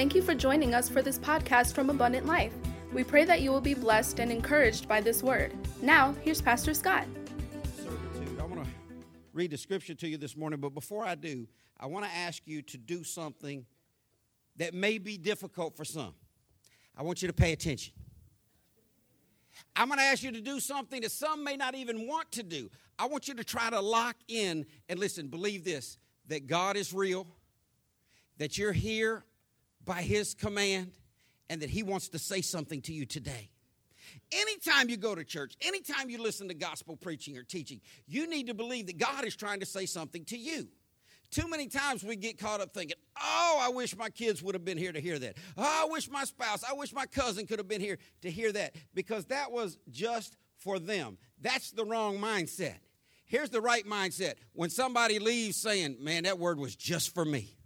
Thank you for joining us for this podcast from Abundant Life. We pray that you will be blessed and encouraged by this word. Now, here's Pastor Scott. I want to read the scripture to you this morning, but before I do, I want to ask you to do something that may be difficult for some. I want you to pay attention. I'm going to ask you to do something that some may not even want to do. I want you to try to lock in and listen, believe this that God is real, that you're here by His command, and that He wants to say something to you today. Anytime you go to church, anytime you listen to gospel preaching or teaching, you need to believe that God is trying to say something to you. Too many times we get caught up thinking, oh, I wish my kids would have been here to hear that. Oh, I wish my spouse, I wish my cousin could have been here to hear that because that was just for them. That's the wrong mindset. Here's the right mindset. When somebody leaves saying, man, that word was just for me.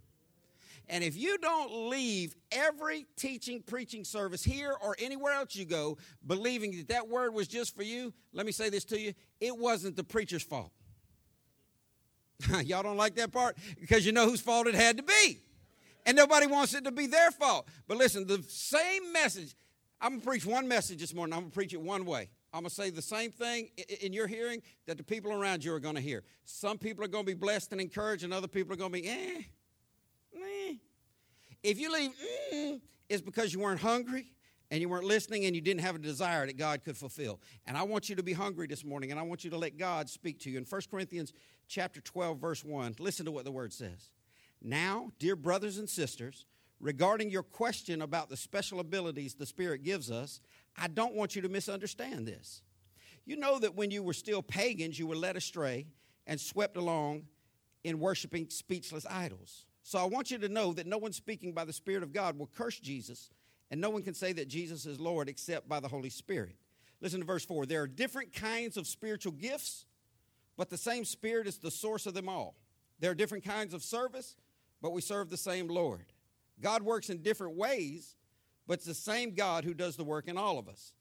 And if you don't leave every teaching, preaching service here or anywhere else you go believing that that word was just for you, let me say this to you it wasn't the preacher's fault. Y'all don't like that part? Because you know whose fault it had to be. And nobody wants it to be their fault. But listen, the same message, I'm going to preach one message this morning. I'm going to preach it one way. I'm going to say the same thing in your hearing that the people around you are going to hear. Some people are going to be blessed and encouraged, and other people are going to be, eh, eh. If you leave, mm, it's because you weren't hungry and you weren't listening and you didn't have a desire that God could fulfill. And I want you to be hungry this morning, and I want you to let God speak to you. In 1 Corinthians chapter 12, verse 1, listen to what the word says. Now, dear brothers and sisters, regarding your question about the special abilities the Spirit gives us, I don't want you to misunderstand this. You know that when you were still pagans, you were led astray and swept along in worshiping speechless idols. So I want you to know that no one speaking by the Spirit of God will curse Jesus, and no one can say that Jesus is Lord except by the Holy Spirit. Listen to verse 4. There are different kinds of spiritual gifts, but the same Spirit is the source of them all. There are different kinds of service, but we serve the same Lord. God works in different ways but it's the same God who does the work in all of us.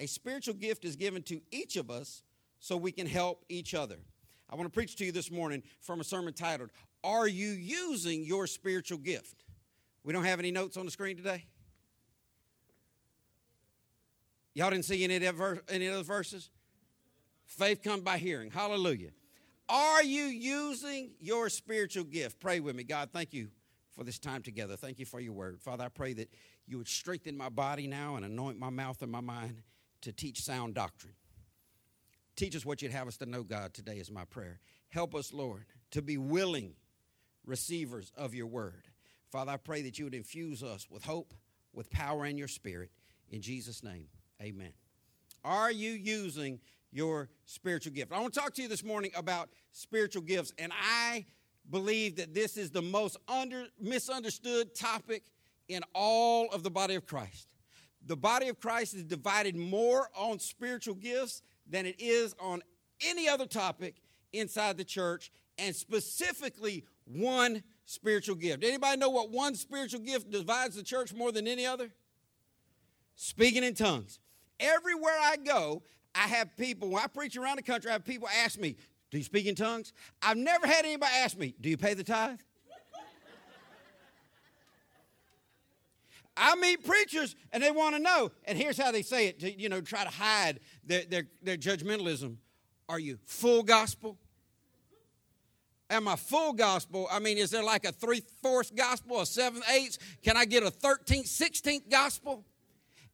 A spiritual gift is given to each of us so we can help each other. I want to preach to you this morning from a sermon titled, Are You Using Your Spiritual Gift? We don't have any notes on the screen today. Y'all didn't see any of, verse, any of those verses? Faith comes by hearing. Hallelujah. Are you using your spiritual gift? Pray with me. God, thank you for this time together. Thank you for your word. Father, I pray that you would strengthen my body now and anoint my mouth and my mind to teach sound doctrine. Teach us what you'd have us to know, God, today is my prayer. Help us, Lord, to be willing receivers of your word. Father, I pray that you would infuse us with hope, with power in your spirit. In Jesus' name, amen. Are you using your spiritual gift? I want to talk to you this morning about spiritual gifts, and I believe that this is the most under, misunderstood topic in all of the body of Christ. The body of Christ is divided more on spiritual gifts than it is on any other topic inside the church, and specifically one spiritual gift. Anybody know what one spiritual gift divides the church more than any other? Speaking in tongues. Everywhere I go, I have people, when I preach around the country, I have people ask me, Do you speak in tongues? I've never had anybody ask me, Do you pay the tithe? I meet preachers and they want to know. And here's how they say it to, you know, try to hide their, their, their judgmentalism. Are you full gospel? Am I full gospel? I mean, is there like a three fourths gospel, a seventh, eighth? Can I get a 13th, 16th gospel?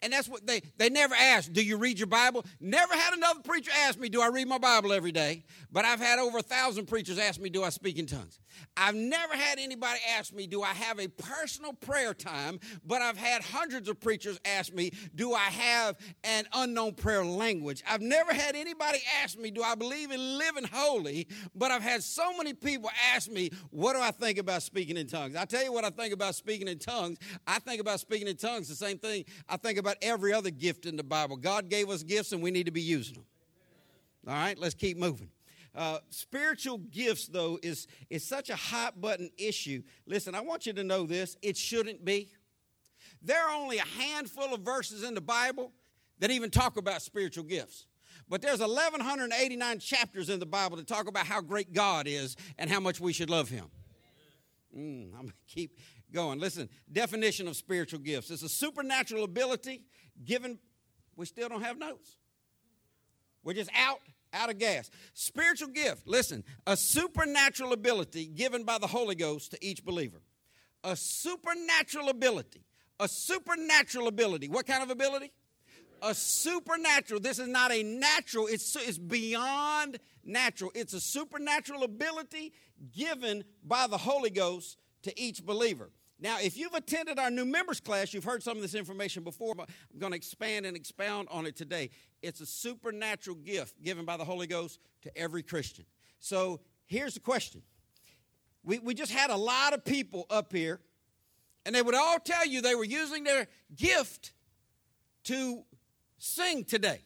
And that's what they, they never ask, do you read your Bible? Never had another preacher ask me, do I read my Bible every day? But I've had over a thousand preachers ask me, do I speak in tongues? I've never had anybody ask me, do I have a personal prayer time? But I've had hundreds of preachers ask me, do I have an unknown prayer language? I've never had anybody ask me, do I believe in living holy? But I've had so many people ask me, what do I think about speaking in tongues? I tell you what I think about speaking in tongues. I think about speaking in tongues the same thing I think about every other gift in the Bible. God gave us gifts and we need to be using them. All right, let's keep moving. Uh, spiritual gifts, though, is, is such a hot button issue. Listen, I want you to know this it shouldn't be. There are only a handful of verses in the Bible that even talk about spiritual gifts. But there's 1,189 chapters in the Bible that talk about how great God is and how much we should love Him. Mm, I'm to keep going. Listen, definition of spiritual gifts. It's a supernatural ability given. We still don't have notes. We're just out, out of gas. Spiritual gift. Listen, a supernatural ability given by the Holy Ghost to each believer. A supernatural ability. A supernatural ability. What kind of ability? A supernatural. This is not a natural, it's, it's beyond natural. It's a supernatural ability given by the Holy Ghost to each believer. Now, if you've attended our new members class, you've heard some of this information before, but I'm going to expand and expound on it today. It's a supernatural gift given by the Holy Ghost to every Christian. So here's the question we, we just had a lot of people up here, and they would all tell you they were using their gift to sing today,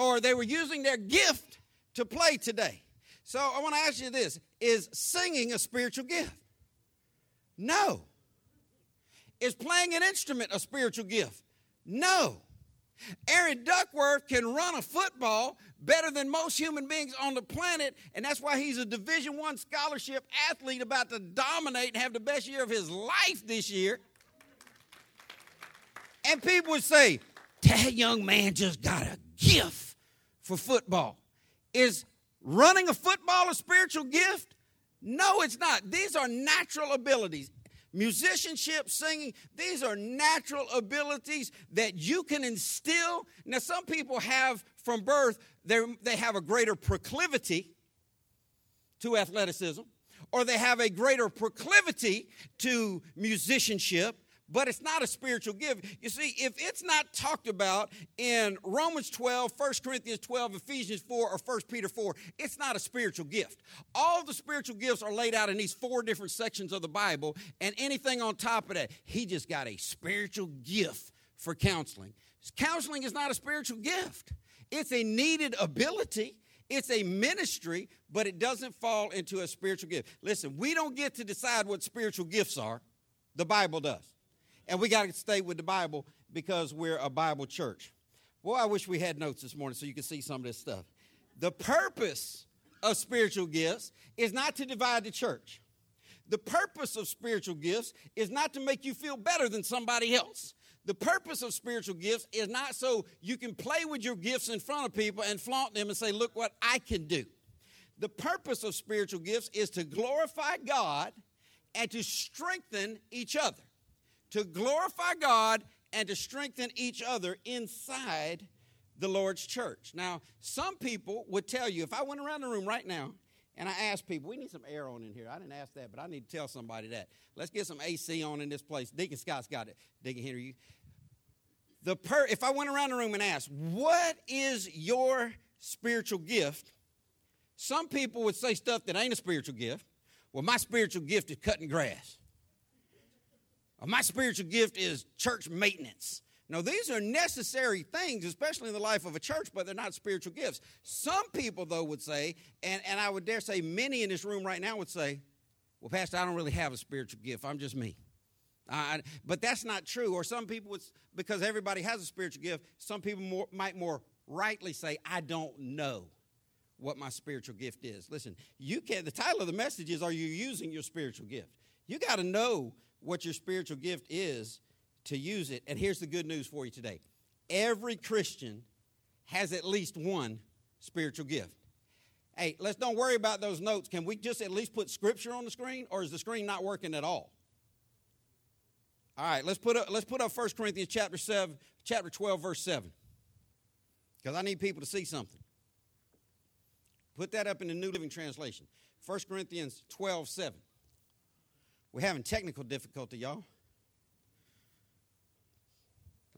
or they were using their gift to play today. So I want to ask you this Is singing a spiritual gift? No. Is playing an instrument a spiritual gift? No. Aaron Duckworth can run a football better than most human beings on the planet, and that's why he's a Division One scholarship athlete about to dominate and have the best year of his life this year. And people would say, that young man just got a gift for football. Is running a football a spiritual gift? No, it's not. These are natural abilities musicianship, singing, these are natural abilities that you can instill. Now, some people have from birth, they have a greater proclivity to athleticism, or they have a greater proclivity to musicianship but it's not a spiritual gift. You see, if it's not talked about in Romans 12, 1 Corinthians 12, Ephesians 4, or 1 Peter 4, it's not a spiritual gift. All the spiritual gifts are laid out in these four different sections of the Bible, and anything on top of that, he just got a spiritual gift for counseling. Counseling is not a spiritual gift, it's a needed ability. It's a ministry, but it doesn't fall into a spiritual gift. Listen, we don't get to decide what spiritual gifts are, the Bible does. And we got to stay with the Bible because we're a Bible church. Boy, I wish we had notes this morning so you could see some of this stuff. The purpose of spiritual gifts is not to divide the church. The purpose of spiritual gifts is not to make you feel better than somebody else. The purpose of spiritual gifts is not so you can play with your gifts in front of people and flaunt them and say, Look what I can do. The purpose of spiritual gifts is to glorify God and to strengthen each other to glorify God and to strengthen each other inside the Lord's church. Now, some people would tell you, if I went around the room right now and I asked people, we need some air on in here. I didn't ask that, but I need to tell somebody that. Let's get some AC on in this place. Deacon Scott's got it. Deacon Henry, you. The per, if I went around the room and asked, what is your spiritual gift? Some people would say stuff that ain't a spiritual gift. Well, my spiritual gift is cutting grass. My spiritual gift is church maintenance. Now, these are necessary things, especially in the life of a church, but they're not spiritual gifts. Some people, though, would say, and, and I would dare say many in this room right now would say, Well, Pastor, I don't really have a spiritual gift. I'm just me. Uh, but that's not true. Or some people would, because everybody has a spiritual gift, some people more, might more rightly say, I don't know what my spiritual gift is. Listen, you can the title of the message is Are you using your spiritual gift? You got to know what your spiritual gift is to use it. And here's the good news for you today every Christian has at least one spiritual gift. Hey, let's don't worry about those notes. Can we just at least put scripture on the screen, or is the screen not working at all? All right, let's put up let's put up 1 Corinthians chapter 7, chapter 12, verse 7. Because I need people to see something. Put that up in the New Living Translation. 1 Corinthians 12, 7. We're having technical difficulty, y'all.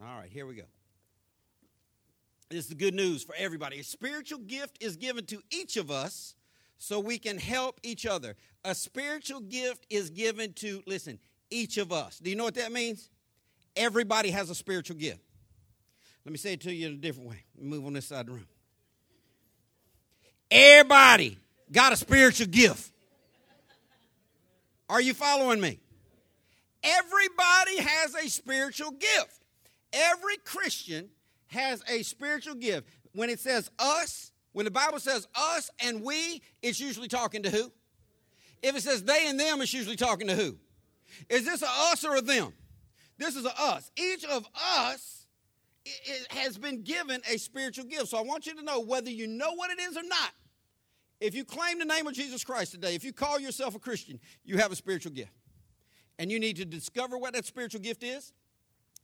All right, here we go. This is the good news for everybody. A spiritual gift is given to each of us so we can help each other. A spiritual gift is given to, listen, each of us. Do you know what that means? Everybody has a spiritual gift. Let me say it to you in a different way. Move on this side of the room. Everybody got a spiritual gift. Are you following me? Everybody has a spiritual gift. Every Christian has a spiritual gift. When it says us, when the Bible says us and we, it's usually talking to who? If it says they and them, it's usually talking to who? Is this a us or a them? This is a us. Each of us has been given a spiritual gift. So I want you to know whether you know what it is or not. If you claim the name of Jesus Christ today, if you call yourself a Christian, you have a spiritual gift. And you need to discover what that spiritual gift is,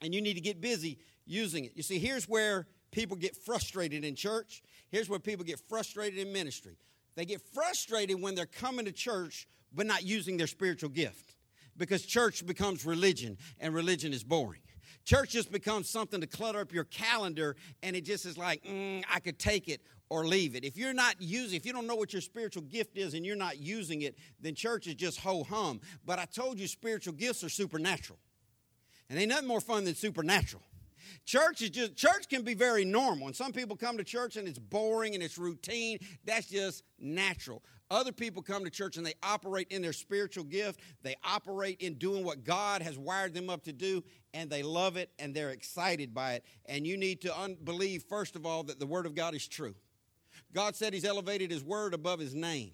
and you need to get busy using it. You see, here's where people get frustrated in church. Here's where people get frustrated in ministry. They get frustrated when they're coming to church but not using their spiritual gift because church becomes religion and religion is boring. Church just becomes something to clutter up your calendar and it just is like, mm, I could take it or leave it. If you're not using, if you don't know what your spiritual gift is and you're not using it, then church is just ho hum. But I told you spiritual gifts are supernatural. And ain't nothing more fun than supernatural. Church is just church can be very normal. And some people come to church and it's boring and it's routine. That's just natural. Other people come to church and they operate in their spiritual gift. They operate in doing what God has wired them up to do, and they love it and they're excited by it. And you need to un- believe, first of all, that the Word of God is true. God said He's elevated His Word above His name.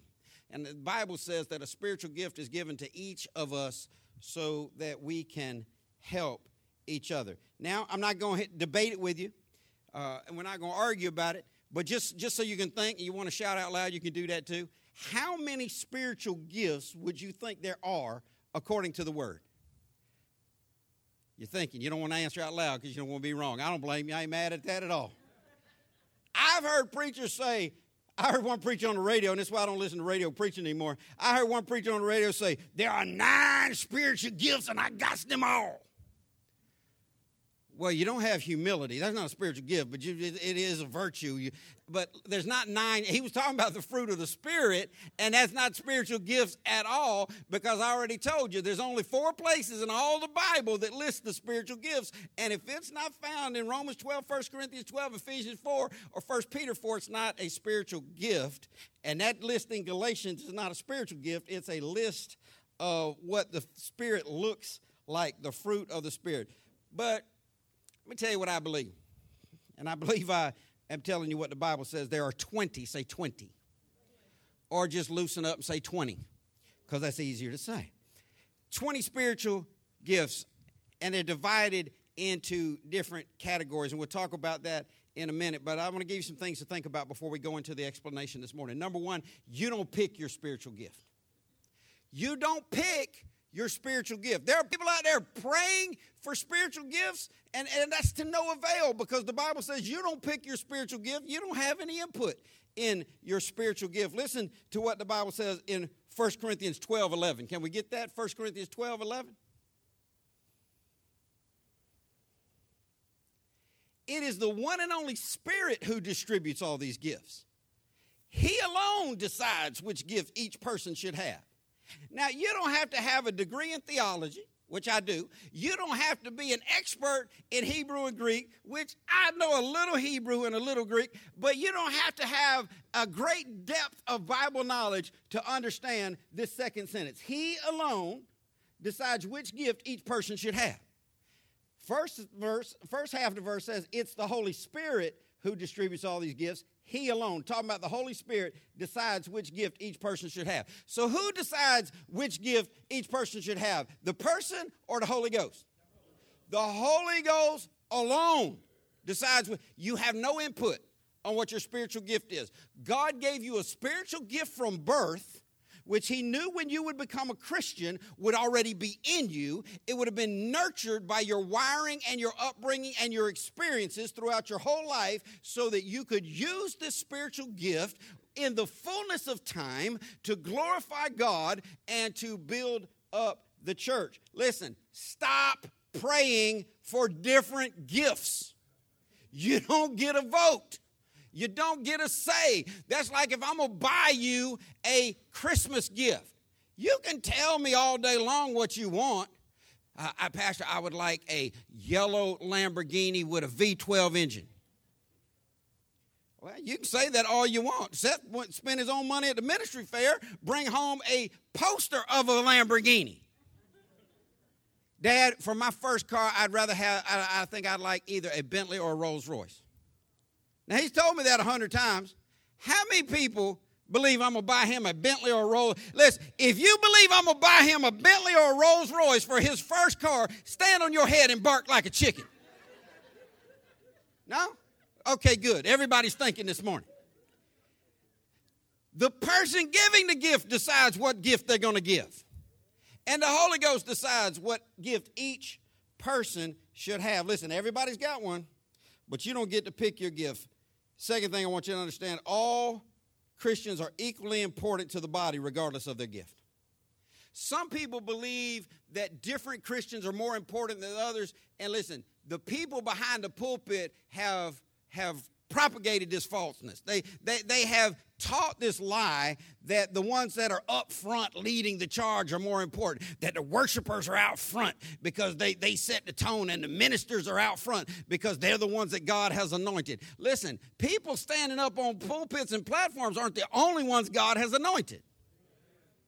And the Bible says that a spiritual gift is given to each of us so that we can help each other. Now, I'm not going to debate it with you, uh, and we're not going to argue about it, but just, just so you can think and you want to shout out loud, you can do that too. How many spiritual gifts would you think there are according to the Word? You're thinking, you don't want to answer out loud because you don't want to be wrong. I don't blame you. I ain't mad at that at all. I've heard preachers say, I heard one preacher on the radio, and that's why I don't listen to radio preaching anymore. I heard one preacher on the radio say, There are nine spiritual gifts, and I got them all. Well, you don't have humility. That's not a spiritual gift, but you, it, it is a virtue. You, but there's not nine. He was talking about the fruit of the Spirit, and that's not spiritual gifts at all because I already told you there's only four places in all the Bible that list the spiritual gifts. And if it's not found in Romans 12, 1 Corinthians 12, Ephesians 4, or 1 Peter 4, it's not a spiritual gift. And that list in Galatians is not a spiritual gift, it's a list of what the Spirit looks like, the fruit of the Spirit. But let me tell you what I believe. And I believe I am telling you what the Bible says. There are 20, say 20. Or just loosen up and say 20, because that's easier to say. 20 spiritual gifts, and they're divided into different categories. And we'll talk about that in a minute, but I want to give you some things to think about before we go into the explanation this morning. Number one, you don't pick your spiritual gift. You don't pick your spiritual gift. There are people out there praying for spiritual gifts, and, and that's to no avail because the Bible says you don't pick your spiritual gift, you don't have any input in your spiritual gift. Listen to what the Bible says in 1 Corinthians 12 11. Can we get that? 1 Corinthians 12 11. It is the one and only Spirit who distributes all these gifts. He alone decides which gift each person should have. Now, you don't have to have a degree in theology, which I do. You don't have to be an expert in Hebrew and Greek, which I know a little Hebrew and a little Greek, but you don't have to have a great depth of Bible knowledge to understand this second sentence. He alone decides which gift each person should have. First verse, first half of the verse says it's the Holy Spirit who distributes all these gifts. He alone, talking about the Holy Spirit, decides which gift each person should have. So, who decides which gift each person should have? The person or the Holy Ghost? The Holy Ghost alone decides. You have no input on what your spiritual gift is. God gave you a spiritual gift from birth which he knew when you would become a Christian would already be in you. It would have been nurtured by your wiring and your upbringing and your experiences throughout your whole life so that you could use this spiritual gift in the fullness of time to glorify God and to build up the church. Listen, stop praying for different gifts. You don't get a vote. You don't get a say. That's like if I'm going to buy you a Christmas gift. You can tell me all day long what you want. Uh, I, Pastor, I would like a yellow Lamborghini with a V12 engine. Well, you can say that all you want. Seth went spend his own money at the ministry fair, bring home a poster of a Lamborghini. Dad, for my first car, I'd rather have, I, I think I'd like either a Bentley or a Rolls Royce. Now, he's told me that a hundred times. How many people believe I'm going to buy him a Bentley or a Rolls. Listen, if you believe I'm going to buy him a Bentley or a Rolls Royce for his first car, stand on your head and bark like a chicken. No? Okay, good. Everybody's thinking this morning. The person giving the gift decides what gift they're going to give. And the Holy Ghost decides what gift each person should have. Listen, everybody's got one, but you don't get to pick your gift. Second thing I want you to understand all Christians are equally important to the body, regardless of their gift. Some people believe that different Christians are more important than others. And listen, the people behind the pulpit have, have propagated this falseness. They, they, they have taught this lie that the ones that are up front leading the charge are more important, that the worshipers are out front because they, they set the tone, and the ministers are out front because they're the ones that God has anointed. Listen, people standing up on pulpits and platforms aren't the only ones God has anointed.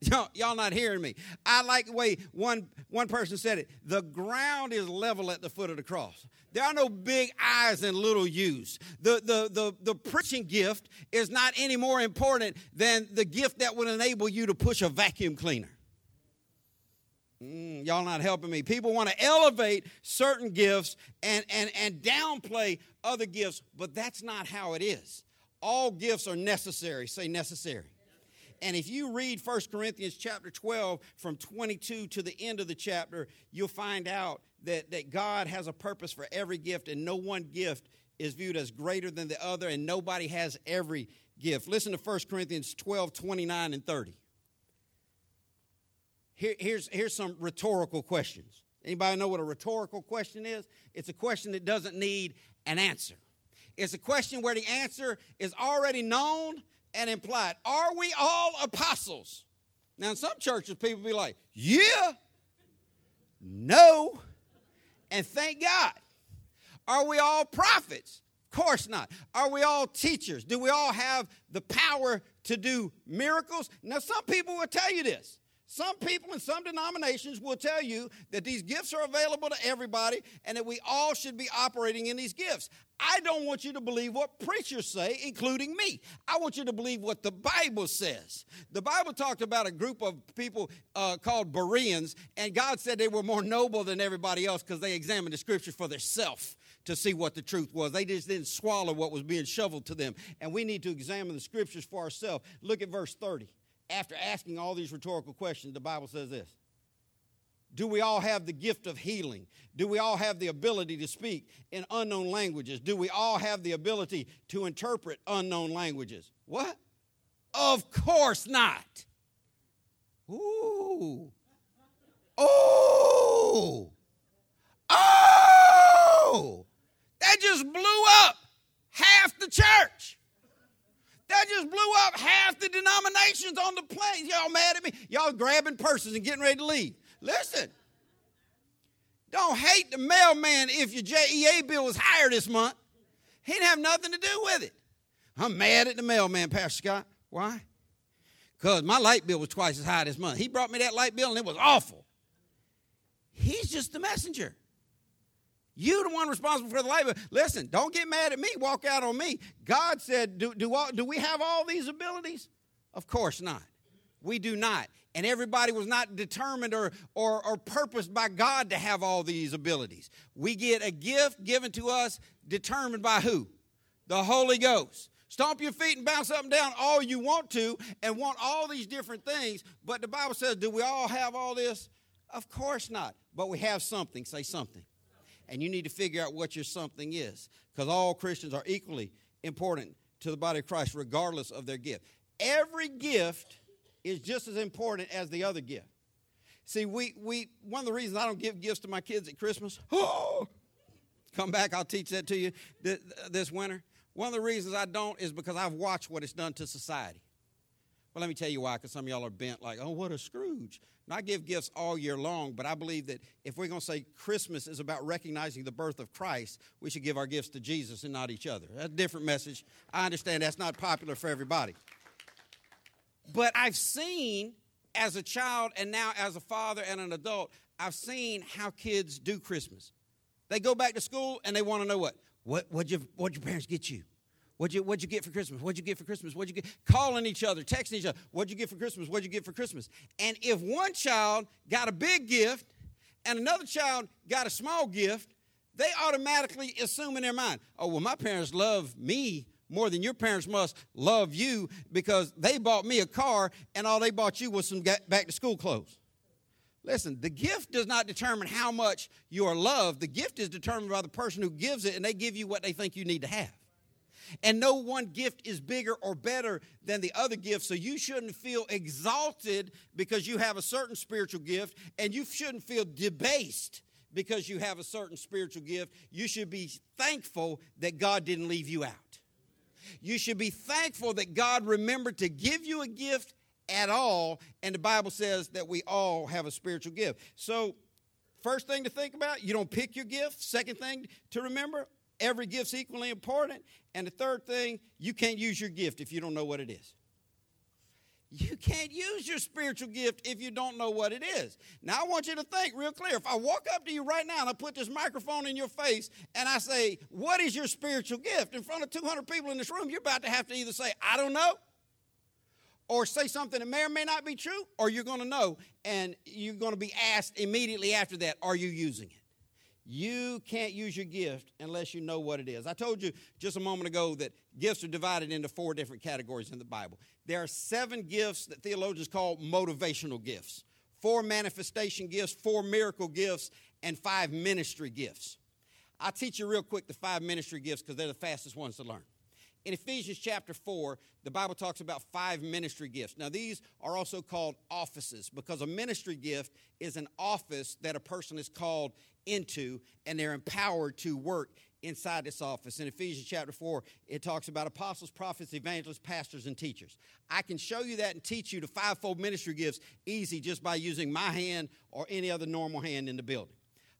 Y'all, y'all not hearing me. I like the way one, one person said it. The ground is level at the foot of the cross. There are no big I's and little U's. The, the, the, the preaching gift is not any more important than the gift that would enable you to push a vacuum cleaner. Mm, y'all not helping me. People want to elevate certain gifts and, and, and downplay other gifts, but that's not how it is. All gifts are necessary. Say necessary. And if you read 1 Corinthians chapter 12 from 22 to the end of the chapter, you'll find out that, that God has a purpose for every gift, and no one gift is viewed as greater than the other, and nobody has every gift. Listen to 1 Corinthians 12, 29 and 30. Here, here's, here's some rhetorical questions. Anybody know what a rhetorical question is? It's a question that doesn't need an answer. It's a question where the answer is already known and implied. Are we all apostles? Now, in some churches, people be like, yeah, no, and thank God. Are we all prophets? Of course not. Are we all teachers? Do we all have the power to do miracles? Now, some people will tell you this. Some people in some denominations will tell you that these gifts are available to everybody and that we all should be operating in these gifts. I don't want you to believe what preachers say, including me. I want you to believe what the Bible says. The Bible talked about a group of people uh, called Bereans, and God said they were more noble than everybody else because they examined the scriptures for themselves to see what the truth was. They just didn't swallow what was being shoveled to them. And we need to examine the scriptures for ourselves. Look at verse 30 after asking all these rhetorical questions, the Bible says this Do we all have the gift of healing? Do we all have the ability to speak in unknown languages? Do we all have the ability to interpret unknown languages? What? Of course not. Ooh. Oh. Oh. That just blew up half the church. That just blew up half the denominations on the plains. Y'all mad at me? Y'all grabbing purses and getting ready to leave. Listen, don't hate the mailman if your JEA bill was higher this month. He didn't have nothing to do with it. I'm mad at the mailman, Pastor Scott. Why? Because my light bill was twice as high this month. He brought me that light bill and it was awful. He's just the messenger. You the one responsible for the labor. Listen, don't get mad at me. Walk out on me. God said, do, do, all, do we have all these abilities? Of course not. We do not. And everybody was not determined or, or, or purposed by God to have all these abilities. We get a gift given to us determined by who? The Holy Ghost. Stomp your feet and bounce up and down all you want to and want all these different things. But the Bible says, do we all have all this? Of course not. But we have something. Say something and you need to figure out what your something is because all Christians are equally important to the body of Christ, regardless of their gift. Every gift is just as important as the other gift. See, we, we one of the reasons I don't give gifts to my kids at Christmas, oh, come back, I'll teach that to you this winter. One of the reasons I don't is because I've watched what it's done to society. Well, let me tell you why, because some of y'all are bent like, oh, what a Scrooge. And I give gifts all year long, but I believe that if we're going to say Christmas is about recognizing the birth of Christ, we should give our gifts to Jesus and not each other. That's a different message. I understand that's not popular for everybody. But I've seen as a child and now as a father and an adult, I've seen how kids do Christmas. They go back to school and they want to know what? What what'd your, what'd your parents get you? What'd you, what'd you get for Christmas? What'd you get for Christmas? What'd you get? Calling each other, texting each other. What'd you get for Christmas? What'd you get for Christmas? And if one child got a big gift and another child got a small gift, they automatically assume in their mind, oh, well, my parents love me more than your parents must love you because they bought me a car and all they bought you was some back to school clothes. Listen, the gift does not determine how much you are loved. The gift is determined by the person who gives it, and they give you what they think you need to have. And no one gift is bigger or better than the other gift, so you shouldn't feel exalted because you have a certain spiritual gift, and you shouldn't feel debased because you have a certain spiritual gift. You should be thankful that God didn't leave you out. You should be thankful that God remembered to give you a gift at all, and the Bible says that we all have a spiritual gift. So, first thing to think about, you don't pick your gift. Second thing to remember, every gift's equally important. And the third thing, you can't use your gift if you don't know what it is. You can't use your spiritual gift if you don't know what it is. Now, I want you to think real clear. If I walk up to you right now and I put this microphone in your face and I say, What is your spiritual gift? In front of 200 people in this room, you're about to have to either say, I don't know, or say something that may or may not be true, or you're going to know and you're going to be asked immediately after that, Are you using it? You can't use your gift unless you know what it is. I told you just a moment ago that gifts are divided into four different categories in the Bible. There are seven gifts that theologians call motivational gifts four manifestation gifts, four miracle gifts, and five ministry gifts. I'll teach you real quick the five ministry gifts because they're the fastest ones to learn. In Ephesians chapter 4, the Bible talks about five ministry gifts. Now, these are also called offices because a ministry gift is an office that a person is called into and they're empowered to work inside this office. In Ephesians chapter 4, it talks about apostles, prophets, evangelists, pastors, and teachers. I can show you that and teach you the fivefold ministry gifts easy just by using my hand or any other normal hand in the building.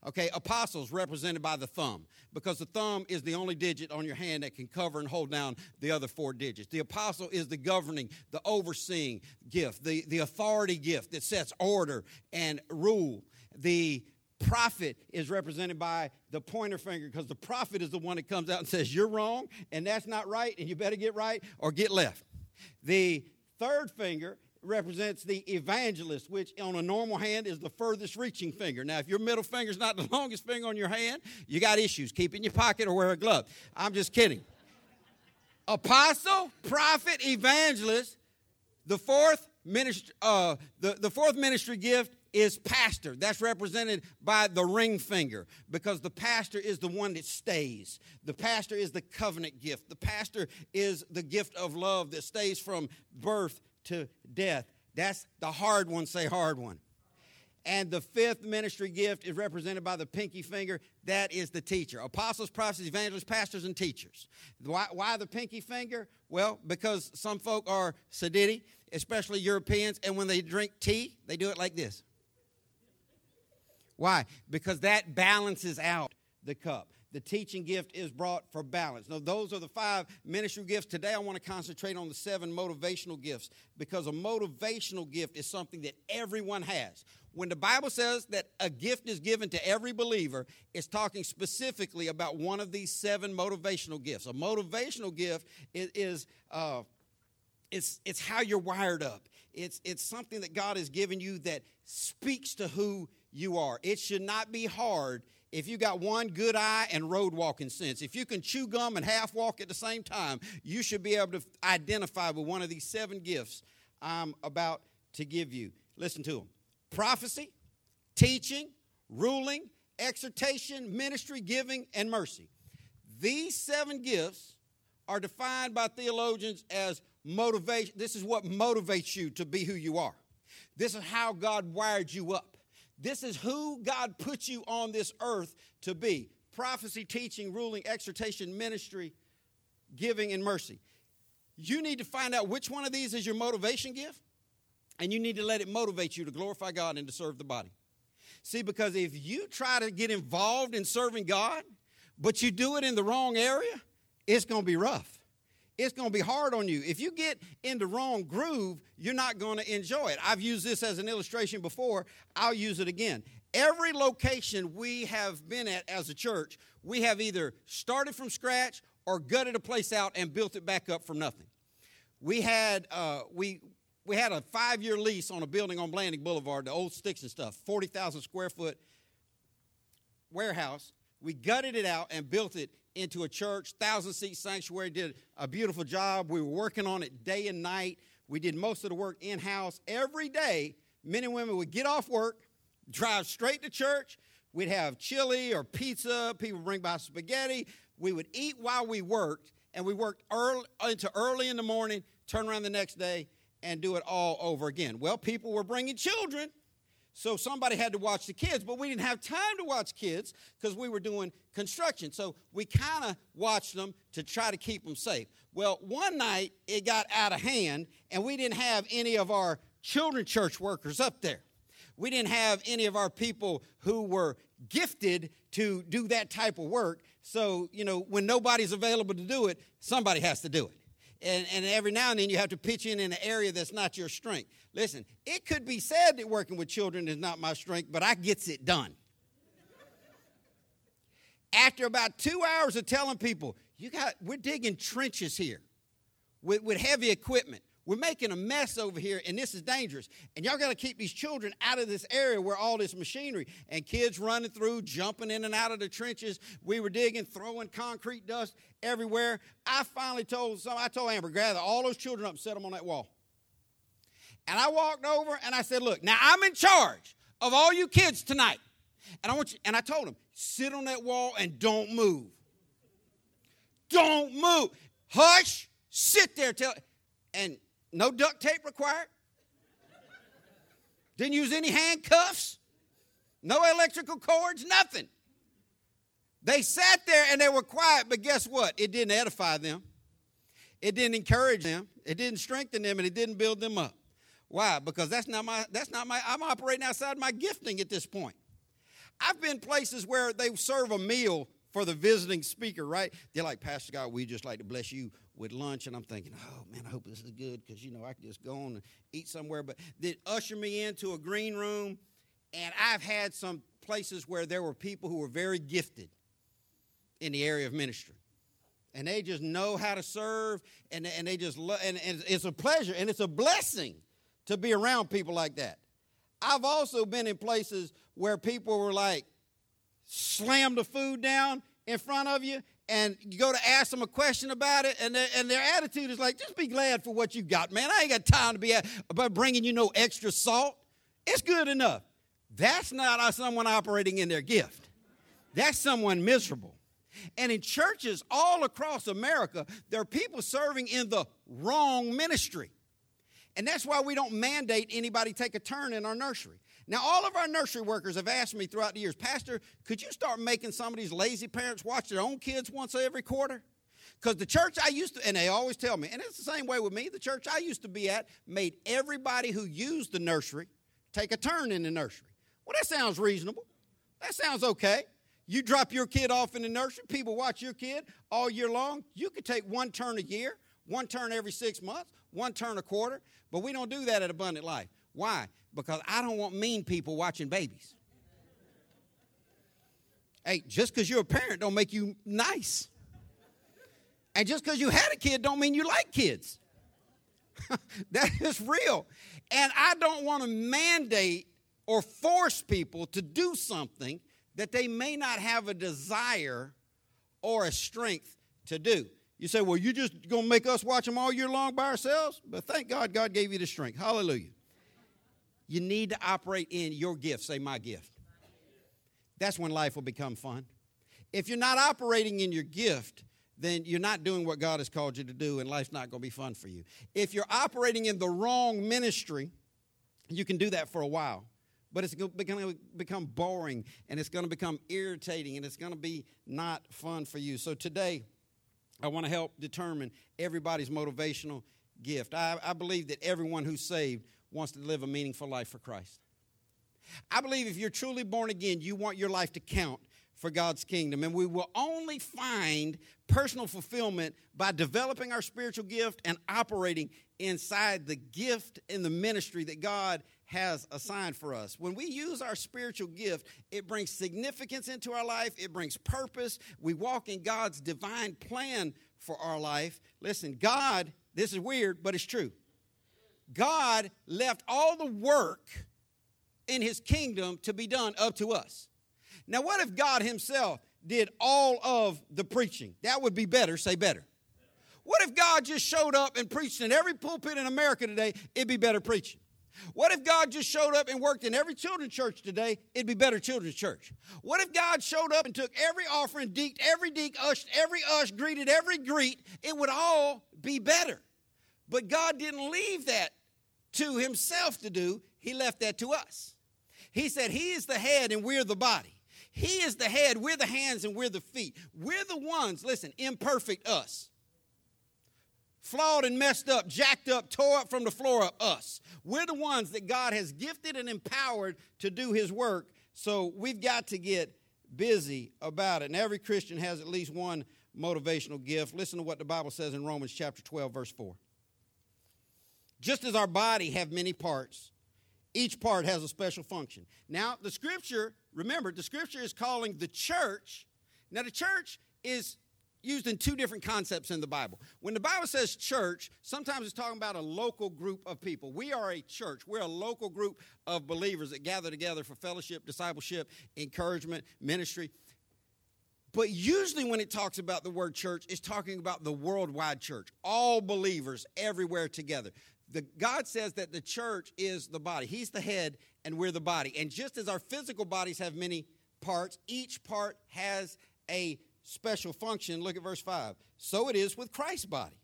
Okay, apostles represented by the thumb because the thumb is the only digit on your hand that can cover and hold down the other four digits. The apostle is the governing, the overseeing gift, the, the authority gift that sets order and rule. The prophet is represented by the pointer finger because the prophet is the one that comes out and says, You're wrong, and that's not right, and you better get right or get left. The third finger represents the evangelist, which on a normal hand is the furthest reaching finger. Now, if your middle finger is not the longest finger on your hand, you got issues. Keep it in your pocket or wear a glove. I'm just kidding. Apostle, prophet, evangelist. The fourth ministry, uh, the, the fourth ministry gift is pastor. That's represented by the ring finger because the pastor is the one that stays. The pastor is the covenant gift. The pastor is the gift of love that stays from birth to death. That's the hard one, say hard one. And the fifth ministry gift is represented by the pinky finger. That is the teacher. Apostles, prophets, evangelists, pastors, and teachers. Why, why the pinky finger? Well, because some folk are sedity, especially Europeans, and when they drink tea, they do it like this. Why? Because that balances out the cup. The teaching gift is brought for balance. Now, those are the five ministry gifts. Today, I want to concentrate on the seven motivational gifts because a motivational gift is something that everyone has. When the Bible says that a gift is given to every believer, it's talking specifically about one of these seven motivational gifts. A motivational gift is, is uh, it's, it's how you're wired up. It's, it's something that God has given you that speaks to who you are. It should not be hard if you got one good eye and road walking sense. If you can chew gum and half walk at the same time, you should be able to identify with one of these seven gifts I'm about to give you. Listen to them prophecy, teaching, ruling, exhortation, ministry, giving, and mercy. These seven gifts are defined by theologians as motivation. This is what motivates you to be who you are. This is how God wired you up. This is who God put you on this earth to be prophecy, teaching, ruling, exhortation, ministry, giving, and mercy. You need to find out which one of these is your motivation gift, and you need to let it motivate you to glorify God and to serve the body. See, because if you try to get involved in serving God, but you do it in the wrong area, it's going to be rough it's going to be hard on you. If you get in the wrong groove, you're not going to enjoy it. I've used this as an illustration before. I'll use it again. Every location we have been at as a church, we have either started from scratch or gutted a place out and built it back up from nothing. We had uh, we we had a five year lease on a building on Blanding Boulevard, the old sticks and stuff, forty thousand square foot warehouse. We gutted it out and built it into a church, thousand seat sanctuary. Did a beautiful job. We were working on it day and night. We did most of the work in house every day. Men and women would get off work, drive straight to church. We'd have chili or pizza. People bring by spaghetti. We would eat while we worked, and we worked early, into early in the morning, turn around the next day, and do it all over again. Well, people were bringing children, so somebody had to watch the kids, but we didn't have time to watch kids because we were doing construction. So we kind of watched them to try to keep them safe. Well, one night it got out of hand, and we didn't have any of our children church workers up there. We didn't have any of our people who were gifted to do that type of work. So, you know, when nobody's available to do it, somebody has to do it. And, and every now and then you have to pitch in in an area that's not your strength. Listen, it could be said that working with children is not my strength, but I gets it done. After about two hours of telling people, you got, we're digging trenches here with, with heavy equipment. We're making a mess over here, and this is dangerous. And y'all got to keep these children out of this area where all this machinery and kids running through, jumping in and out of the trenches. We were digging, throwing concrete dust everywhere. I finally told some, I told Amber, gather all those children up and set them on that wall. And I walked over and I said, Look, now I'm in charge of all you kids tonight. And I want you, and I told them, sit on that wall and don't move. Don't move. Hush, sit there till and no duct tape required. Didn't use any handcuffs. No electrical cords, nothing. They sat there and they were quiet, but guess what? It didn't edify them. It didn't encourage them. It didn't strengthen them and it didn't build them up. Why? Because that's not my that's not my I'm operating outside my gifting at this point. I've been places where they serve a meal for the visiting speaker, right? They're like, Pastor God, we just like to bless you with lunch, and I'm thinking, oh man, I hope this is good because you know I can just go on and eat somewhere. But they usher me into a green room, and I've had some places where there were people who were very gifted in the area of ministry. And they just know how to serve, and, and they just love, and, and it's a pleasure and it's a blessing to be around people like that. I've also been in places where people were like, slam the food down in front of you, and you go to ask them a question about it, and, and their attitude is like, just be glad for what you got, man. I ain't got time to be about bringing you no extra salt. It's good enough. That's not someone operating in their gift. That's someone miserable. And in churches all across America, there are people serving in the wrong ministry. And that's why we don't mandate anybody take a turn in our nursery. Now, all of our nursery workers have asked me throughout the years, Pastor, could you start making some of these lazy parents watch their own kids once every quarter? Because the church I used to, and they always tell me, and it's the same way with me, the church I used to be at made everybody who used the nursery take a turn in the nursery. Well, that sounds reasonable. That sounds okay. You drop your kid off in the nursery, people watch your kid all year long. You could take one turn a year, one turn every six months, one turn a quarter, but we don't do that at Abundant Life. Why? Because I don't want mean people watching babies. Hey, just because you're a parent don't make you nice. And just because you had a kid don't mean you like kids. that is real. And I don't want to mandate or force people to do something that they may not have a desire or a strength to do. You say, well, you're just going to make us watch them all year long by ourselves? But thank God, God gave you the strength. Hallelujah. You need to operate in your gift. Say, my gift. That's when life will become fun. If you're not operating in your gift, then you're not doing what God has called you to do, and life's not going to be fun for you. If you're operating in the wrong ministry, you can do that for a while, but it's going to become boring and it's going to become irritating and it's going to be not fun for you. So today, I want to help determine everybody's motivational gift. I, I believe that everyone who's saved wants to live a meaningful life for Christ. I believe if you're truly born again, you want your life to count for God's kingdom. And we will only find personal fulfillment by developing our spiritual gift and operating inside the gift and the ministry that God has assigned for us. When we use our spiritual gift, it brings significance into our life, it brings purpose. We walk in God's divine plan for our life. Listen, God, this is weird, but it's true. God left all the work in his kingdom to be done up to us. Now, what if God himself did all of the preaching? That would be better. Say better. What if God just showed up and preached in every pulpit in America today? It'd be better preaching. What if God just showed up and worked in every children's church today? It'd be better children's church. What if God showed up and took every offering, deeked every deek, ushed every ush, greeted every greet? It would all be better. But God didn't leave that to himself to do, He left that to us. He said, He is the head and we're the body. He is the head, we're the hands, and we're the feet. We're the ones, listen, imperfect us. Flawed and messed up, jacked up, tore up from the floor up, us. We're the ones that God has gifted and empowered to do His work. So we've got to get busy about it. And every Christian has at least one motivational gift. Listen to what the Bible says in Romans chapter 12, verse 4. Just as our body have many parts, each part has a special function. Now, the scripture, remember, the scripture is calling the church. Now, the church is used in two different concepts in the Bible. When the Bible says church, sometimes it's talking about a local group of people. We are a church. We're a local group of believers that gather together for fellowship, discipleship, encouragement, ministry. But usually, when it talks about the word church, it's talking about the worldwide church, all believers everywhere together the, God says that the church is the body. He's the head, and we're the body. And just as our physical bodies have many parts, each part has a special function. Look at verse 5. So it is with Christ's body.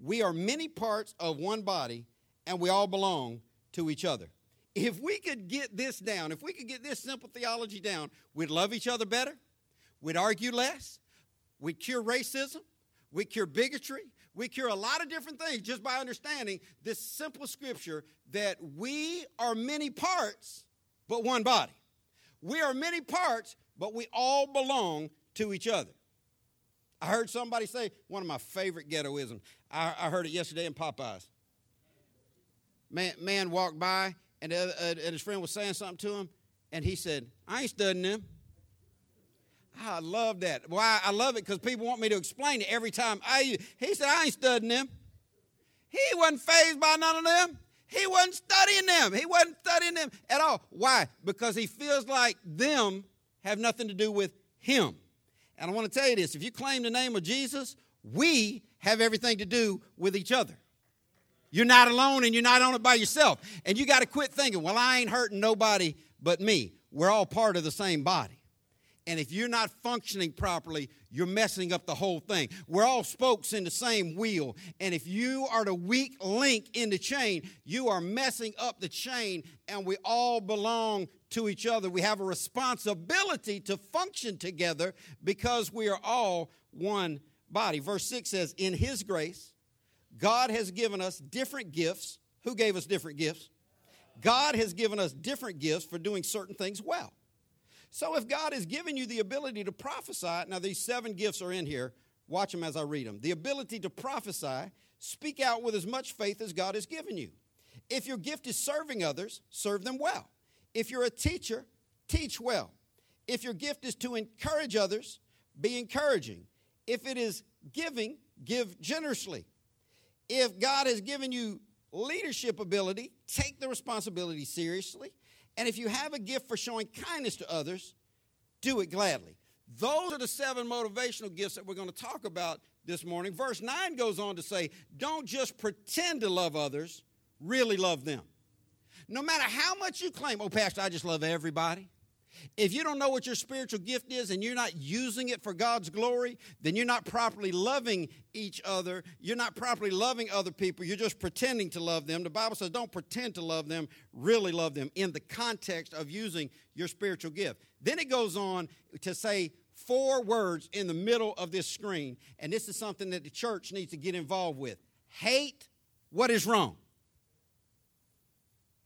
We are many parts of one body, and we all belong to each other. If we could get this down, if we could get this simple theology down, we'd love each other better, we'd argue less, we'd cure racism, we'd cure bigotry, we cure a lot of different things just by understanding this simple scripture that we are many parts, but one body. We are many parts, but we all belong to each other. I heard somebody say one of my favorite ghettoisms. I, I heard it yesterday in Popeyes. Man, man walked by, and, uh, and his friend was saying something to him, and he said, I ain't studying them. I love that. Why I love it because people want me to explain it every time. I he said I ain't studying them. He wasn't fazed by none of them. He wasn't studying them. He wasn't studying them at all. Why? Because he feels like them have nothing to do with him. And I want to tell you this: if you claim the name of Jesus, we have everything to do with each other. You're not alone and you're not on it by yourself. And you got to quit thinking, well, I ain't hurting nobody but me. We're all part of the same body. And if you're not functioning properly, you're messing up the whole thing. We're all spokes in the same wheel. And if you are the weak link in the chain, you are messing up the chain, and we all belong to each other. We have a responsibility to function together because we are all one body. Verse 6 says, In His grace, God has given us different gifts. Who gave us different gifts? God has given us different gifts for doing certain things well. So if God has given you the ability to prophesy, now these seven gifts are in here. Watch them as I read them. The ability to prophesy, speak out with as much faith as God has given you. If your gift is serving others, serve them well. If you're a teacher, teach well. If your gift is to encourage others, be encouraging. If it is giving, give generously. If God has given you leadership ability, take the responsibility seriously. And if you have a gift for showing kindness to others, do it gladly. Those are the seven motivational gifts that we're going to talk about this morning. Verse 9 goes on to say, Don't just pretend to love others, really love them. No matter how much you claim, oh, Pastor, I just love everybody. If you don't know what your spiritual gift is and you're not using it for God's glory, then you're not properly loving each other. You're not properly loving other people. You're just pretending to love them. The Bible says don't pretend to love them, really love them in the context of using your spiritual gift. Then it goes on to say four words in the middle of this screen, and this is something that the church needs to get involved with hate what is wrong.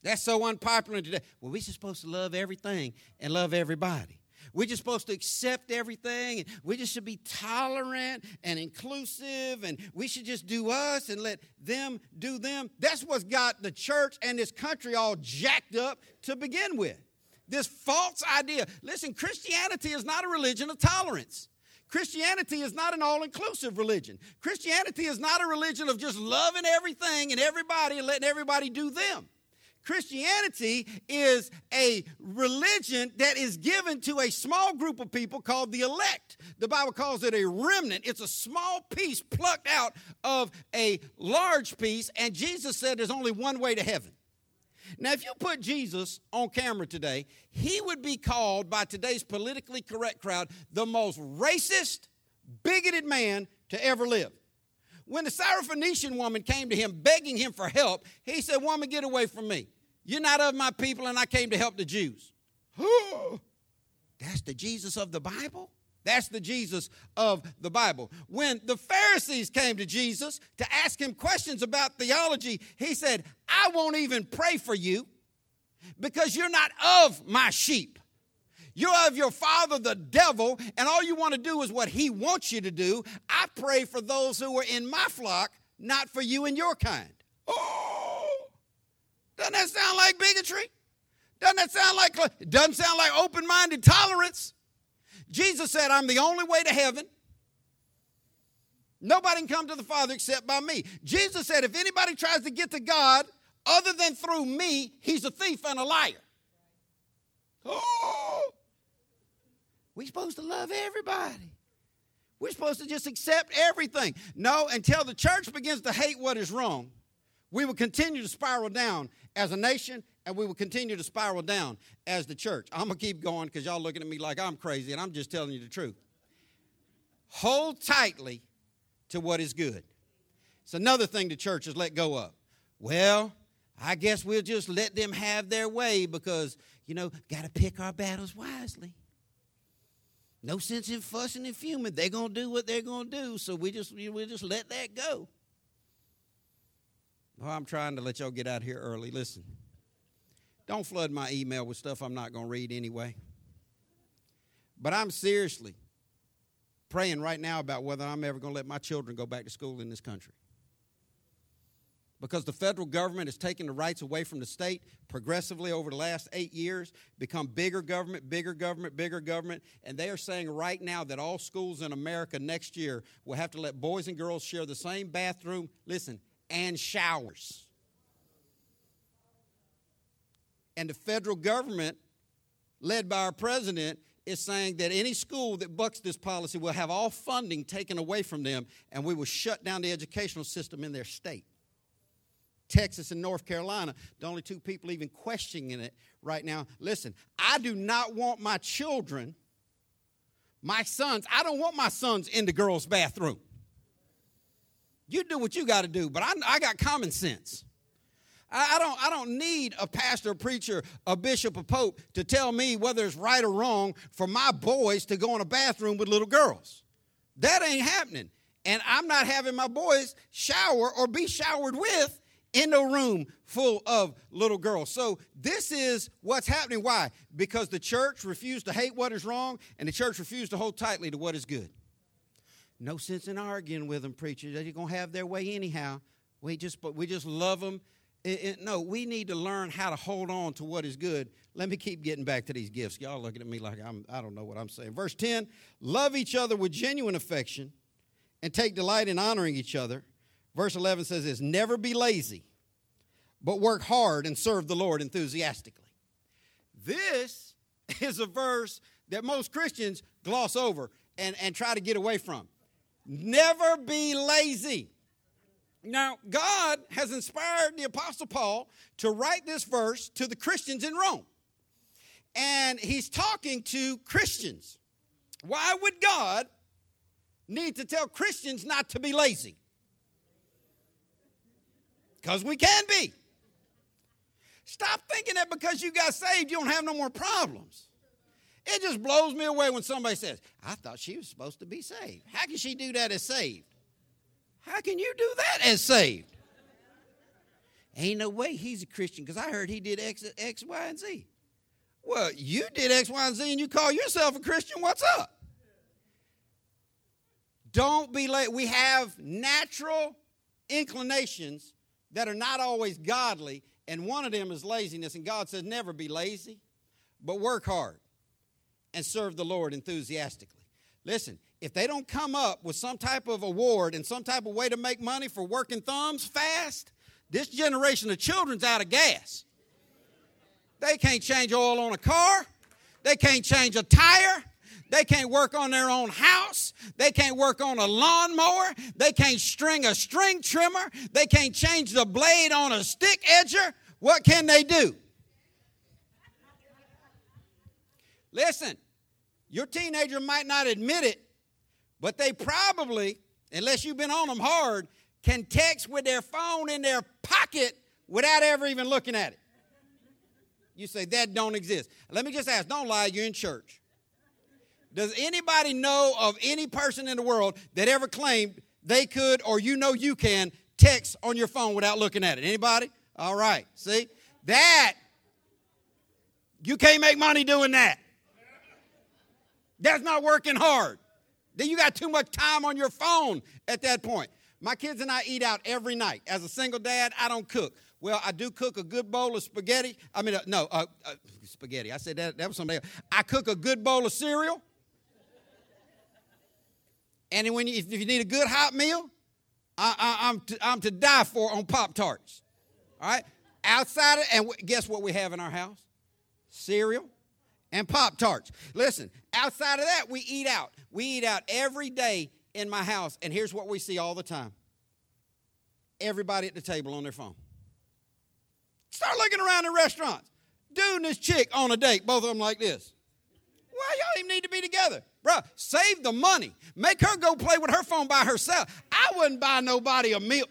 That's so unpopular today. Well, we're just supposed to love everything and love everybody. We're just supposed to accept everything. And we just should be tolerant and inclusive. And we should just do us and let them do them. That's what's got the church and this country all jacked up to begin with. This false idea. Listen, Christianity is not a religion of tolerance. Christianity is not an all inclusive religion. Christianity is not a religion of just loving everything and everybody and letting everybody do them. Christianity is a religion that is given to a small group of people called the elect. The Bible calls it a remnant. It's a small piece plucked out of a large piece, and Jesus said there's only one way to heaven. Now, if you put Jesus on camera today, he would be called by today's politically correct crowd the most racist, bigoted man to ever live. When the Syrophoenician woman came to him begging him for help, he said, Woman, get away from me. You're not of my people, and I came to help the Jews. That's the Jesus of the Bible? That's the Jesus of the Bible. When the Pharisees came to Jesus to ask him questions about theology, he said, I won't even pray for you because you're not of my sheep. You're of your father, the devil, and all you want to do is what he wants you to do. I pray for those who are in my flock, not for you and your kind. Oh, doesn't that sound like bigotry? Doesn't that sound like, doesn't sound like open minded tolerance? Jesus said, I'm the only way to heaven. Nobody can come to the Father except by me. Jesus said, if anybody tries to get to God other than through me, he's a thief and a liar. Oh, we're supposed to love everybody. We're supposed to just accept everything. No, until the church begins to hate what is wrong, we will continue to spiral down as a nation and we will continue to spiral down as the church. I'm going to keep going because y'all looking at me like I'm crazy, and I'm just telling you the truth. Hold tightly to what is good. It's another thing the church has let go of. Well, I guess we'll just let them have their way because, you know, got to pick our battles wisely. No sense in fussing and fuming. They're to do what they're to do, so we just, we'll just let that go. Well, I'm trying to let y'all get out here early. Listen. Don't flood my email with stuff I'm not to read anyway. But I'm seriously praying right now about whether I'm ever to let my children go back to school in this country. Because the federal government has taken the rights away from the state progressively over the last eight years, become bigger government, bigger government, bigger government. And they are saying right now that all schools in America next year will have to let boys and girls share the same bathroom, listen, and showers. And the federal government, led by our president, is saying that any school that bucks this policy will have all funding taken away from them and we will shut down the educational system in their state. Texas and North Carolina, the only two people even questioning it right now. Listen, I do not want my children, my sons, I don't want my sons in the girls' bathroom. You do what you got to do, but I, I got common sense. I don't, I don't need a pastor, a preacher, a bishop, a pope to tell me whether it's right or wrong for my boys to go in a bathroom with little girls. That ain't happening. And I'm not having my boys shower or be showered with in a room full of little girls. So this is what's happening. Why? Because the church refused to hate what is wrong and the church refused to hold tightly to what is good. No sense in arguing with them, preachers. They're going to have their way anyhow. We just, but we just love them it, it, no, we need to learn how to hold on to what is good. Let me keep getting back to these gifts. Y'all looking at me like I'm, I don't know what I'm saying. Verse 10 love each other with genuine affection and take delight in honoring each other. Verse 11 says this never be lazy, but work hard and serve the Lord enthusiastically. This is a verse that most Christians gloss over and, and try to get away from. Never be lazy. Now, God has inspired the Apostle Paul to write this verse to the Christians in Rome. And he's talking to Christians. Why would God need to tell Christians not to be lazy? Because we can be. Stop thinking that because you got saved, you don't have no more problems. It just blows me away when somebody says, I thought she was supposed to be saved. How can she do that as saved? How can you do that as saved? Ain't no way he's a Christian because I heard he did X, X, Y, and Z. Well, you did X, Y, and Z and you call yourself a Christian. What's up? Don't be late. We have natural inclinations that are not always godly, and one of them is laziness. And God says, never be lazy, but work hard and serve the Lord enthusiastically. Listen, if they don't come up with some type of award and some type of way to make money for working thumbs fast, this generation of children's out of gas. They can't change oil on a car. They can't change a tire. They can't work on their own house. They can't work on a lawnmower. They can't string a string trimmer. They can't change the blade on a stick edger. What can they do? Listen, your teenager might not admit it, but they probably, unless you've been on them hard, can text with their phone in their pocket without ever even looking at it. You say that don't exist. Let me just ask, don't lie, you're in church. Does anybody know of any person in the world that ever claimed they could or you know you can text on your phone without looking at it? Anybody? All right. See? That you can't make money doing that. That's not working hard. Then you got too much time on your phone at that point. My kids and I eat out every night. As a single dad, I don't cook. Well, I do cook a good bowl of spaghetti. I mean, uh, no, uh, uh, spaghetti. I said that, that was something else. I cook a good bowl of cereal. And when you, if you need a good hot meal, I, am to, I'm to die for on Pop Tarts. All right? Outside of, and guess what we have in our house? Cereal and Pop Tarts. Listen, outside of that, we eat out. We eat out every day in my house, and here's what we see all the time everybody at the table on their phone. Start looking around in restaurants. Dude and his chick on a date, both of them like this. Why y'all even need to be together? Bruh, save the money. Make her go play with her phone by herself. I wouldn't buy nobody a meal.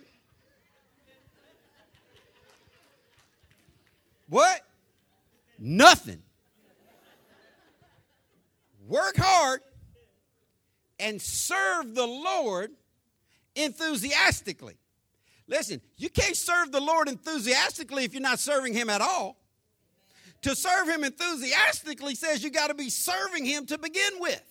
What? Nothing. Work hard and serve the Lord enthusiastically. Listen, you can't serve the Lord enthusiastically if you're not serving Him at all. To serve Him enthusiastically says you got to be serving Him to begin with.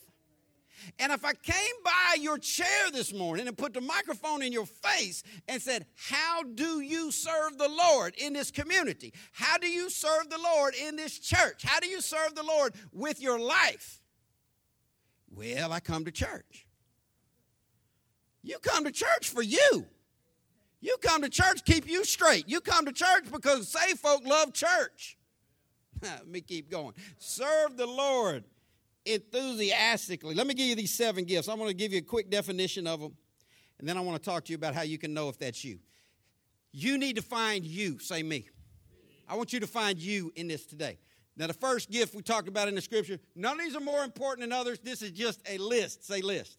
And if I came by your chair this morning and put the microphone in your face and said, How do you serve the Lord in this community? How do you serve the Lord in this church? How do you serve the Lord with your life? Well, I come to church. You come to church for you. You come to church, keep you straight. You come to church because saved folk love church. Let me keep going. Serve the Lord enthusiastically. Let me give you these seven gifts. I'm going to give you a quick definition of them, and then I want to talk to you about how you can know if that's you. You need to find you. Say me. I want you to find you in this today. Now, the first gift we talked about in the scripture, none of these are more important than others. This is just a list. Say list.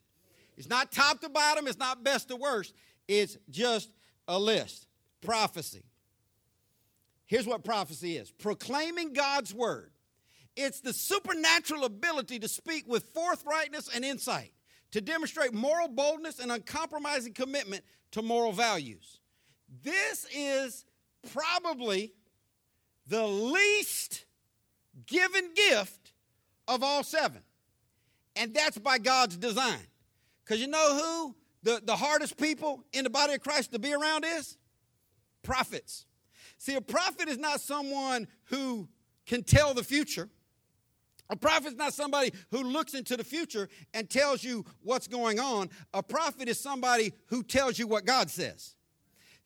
It's not top to bottom, it's not best to worst. It's just a list. Prophecy. Here's what prophecy is proclaiming God's word. It's the supernatural ability to speak with forthrightness and insight, to demonstrate moral boldness and uncompromising commitment to moral values. This is probably the least given gift of all seven. And that's by God's design. Because you know who the, the hardest people in the body of Christ to be around is? Prophets. See, a prophet is not someone who can tell the future. A prophet is not somebody who looks into the future and tells you what's going on. A prophet is somebody who tells you what God says.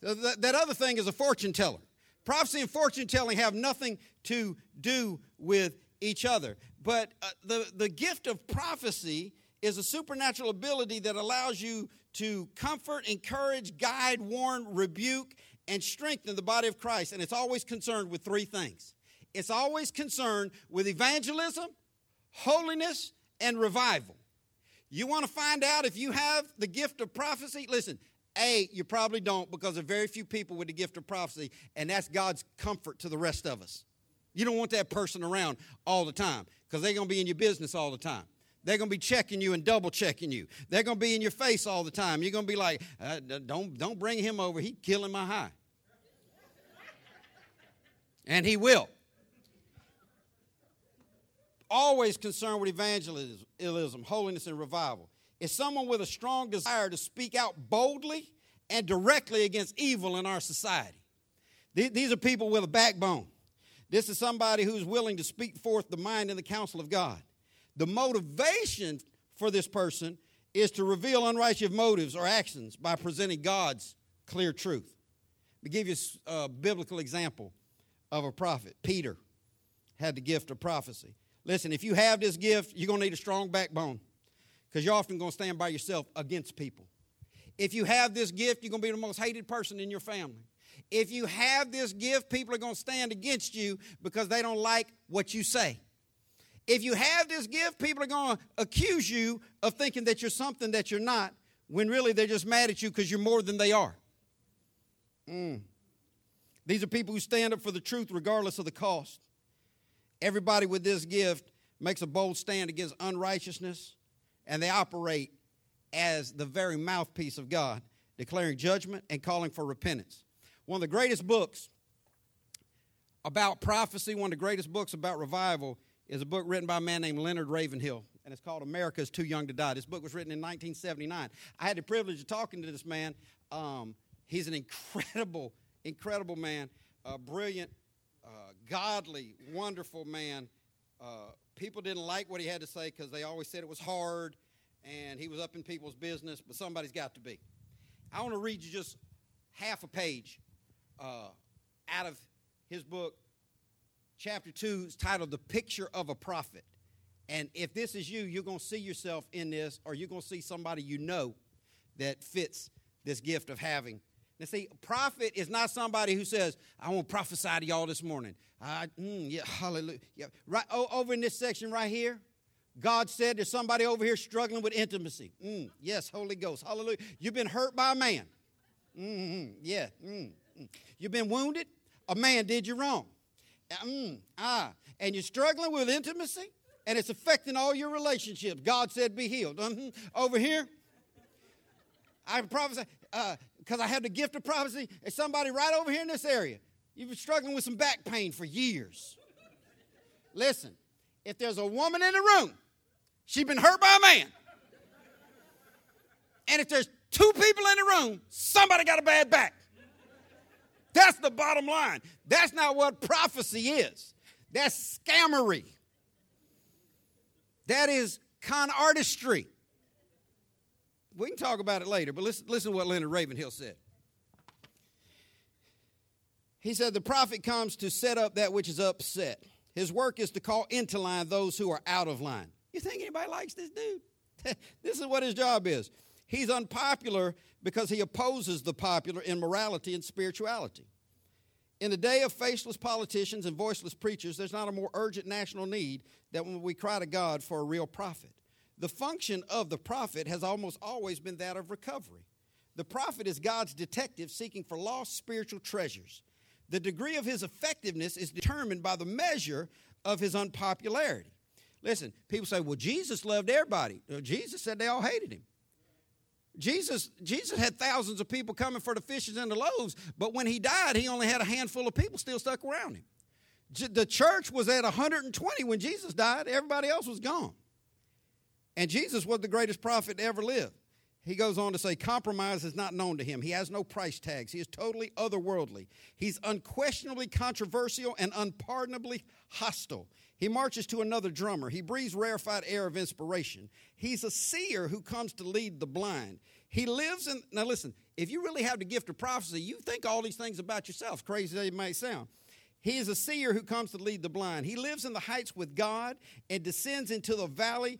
That other thing is a fortune teller. Prophecy and fortune telling have nothing to do with each other. But uh, the, the gift of prophecy is a supernatural ability that allows you to comfort, encourage, guide, warn, rebuke, and strengthen the body of Christ. And it's always concerned with three things it's always concerned with evangelism, holiness, and revival. You want to find out if you have the gift of prophecy? Listen, A, you probably don't because there are very few people with the gift of prophecy, and that's God's comfort to the rest of us. You don't want that person around all the time because they're going to be in your business all the time. They're going to be checking you and double checking you. They're going to be in your face all the time. You're going to be like, uh, don't, don't bring him over. He's killing my high. and he will. always concerned with evangelism, holiness, and revival. Is someone with a strong desire to speak out boldly and directly against evil in our society. These are people with a backbone. This is somebody who's willing to speak forth the mind and the counsel of God. The motivation for this person is to reveal unrighteous motives or actions by presenting God's clear truth. Me give you a biblical example of a prophet. Peter had the gift of prophecy. Listen, if you have this gift, you're going to need a strong backbone because you're often going to stand by yourself against people. If you have this gift, you're going to be the most hated person in your family. If you have this gift, people are going to stand against you because they don't like what you say. If you have this gift, people are going to accuse you of thinking that you're something that you're not, when really they're just mad at you because you're more than they are. Mm. These are people who stand up for the truth regardless of the cost. Everybody with this gift makes a bold stand against unrighteousness, and they operate as the very mouthpiece of God, declaring judgment and calling for repentance. One of the greatest books about prophecy, one of the greatest books about revival, is a book written by a man named Leonard Ravenhill, and it's called America is Too Young to Die. This book was written in 1979. I had the privilege of talking to this man. Um, he's an incredible, incredible man, a brilliant, uh, godly, wonderful man. Uh, people didn't like what he had to say because they always said it was hard and he was up in people's business, but somebody's got to be. I want to read you just half a page uh, out of his book. Chapter 2 is titled The Picture of a Prophet. And if this is you, you're going to see yourself in this, or you're going to see somebody you know that fits this gift of having. Now, see, prophet is not somebody who says, I want to prophesy to y'all this morning. I, mm, yeah, hallelujah. Yeah. Right oh, over in this section right here, God said there's somebody over here struggling with intimacy. Mm, yes, Holy Ghost. Hallelujah. You've been hurt by a man. Mm-hmm. Yeah. Mm-hmm. You've been wounded. A man did you wrong. Mm, ah. And you're struggling with intimacy, and it's affecting all your relationships. God said, be healed. Mm-hmm. Over here, I prophesy, because uh, I have the gift of prophecy, somebody right over here in this area. You've been struggling with some back pain for years. Listen, if there's a woman in the room She's been hurt by a man. And if there's two people in the room, somebody got a bad back. That's the bottom line. That's not what prophecy is. That's scammery. That is con artistry. We can talk about it later, but listen, listen to what Leonard Ravenhill said. He said, The prophet comes to set up that which is upset. His work is to call into line those who are out of line. You think anybody likes this dude? this is what his job is. He's unpopular because he opposes the popular in morality and spirituality. In the day of faceless politicians and voiceless preachers, there's not a more urgent national need than when we cry to God for a real prophet. The function of the prophet has almost always been that of recovery. The prophet is God's detective seeking for lost spiritual treasures. The degree of his effectiveness is determined by the measure of his unpopularity. Listen, people say, well, Jesus loved everybody. Uh, Jesus said they all hated him. Jesus, Jesus had thousands of people coming for the fishes and the loaves, but when he died, he only had a handful of people still stuck around him. The church was at 120 when Jesus died, everybody else was gone. And Jesus was the greatest prophet to ever live. He goes on to say, compromise is not known to him. He has no price tags. He is totally otherworldly. He's unquestionably controversial and unpardonably hostile. He marches to another drummer. He breathes rarefied air of inspiration. He's a seer who comes to lead the blind. He lives in, now listen, if you really have the gift of prophecy, you think all these things about yourself, crazy as it may sound. He is a seer who comes to lead the blind. He lives in the heights with God and descends into the valley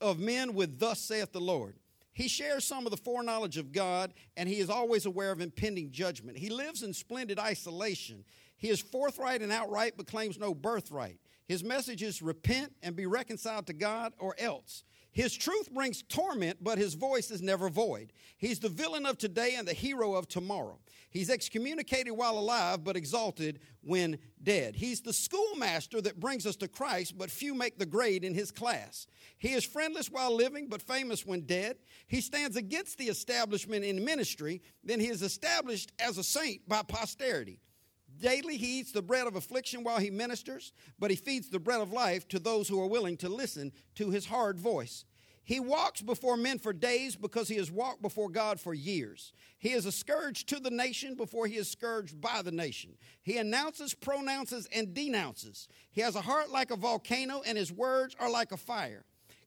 of men with, Thus saith the Lord. He shares some of the foreknowledge of God, and he is always aware of impending judgment. He lives in splendid isolation. He is forthright and outright, but claims no birthright. His message is repent and be reconciled to God or else. His truth brings torment, but his voice is never void. He's the villain of today and the hero of tomorrow. He's excommunicated while alive, but exalted when dead. He's the schoolmaster that brings us to Christ, but few make the grade in his class. He is friendless while living, but famous when dead. He stands against the establishment in ministry, then he is established as a saint by posterity. Daily he eats the bread of affliction while he ministers, but he feeds the bread of life to those who are willing to listen to his hard voice. He walks before men for days because he has walked before God for years. He is a scourge to the nation before he is scourged by the nation. He announces, pronounces, and denounces. He has a heart like a volcano, and his words are like a fire.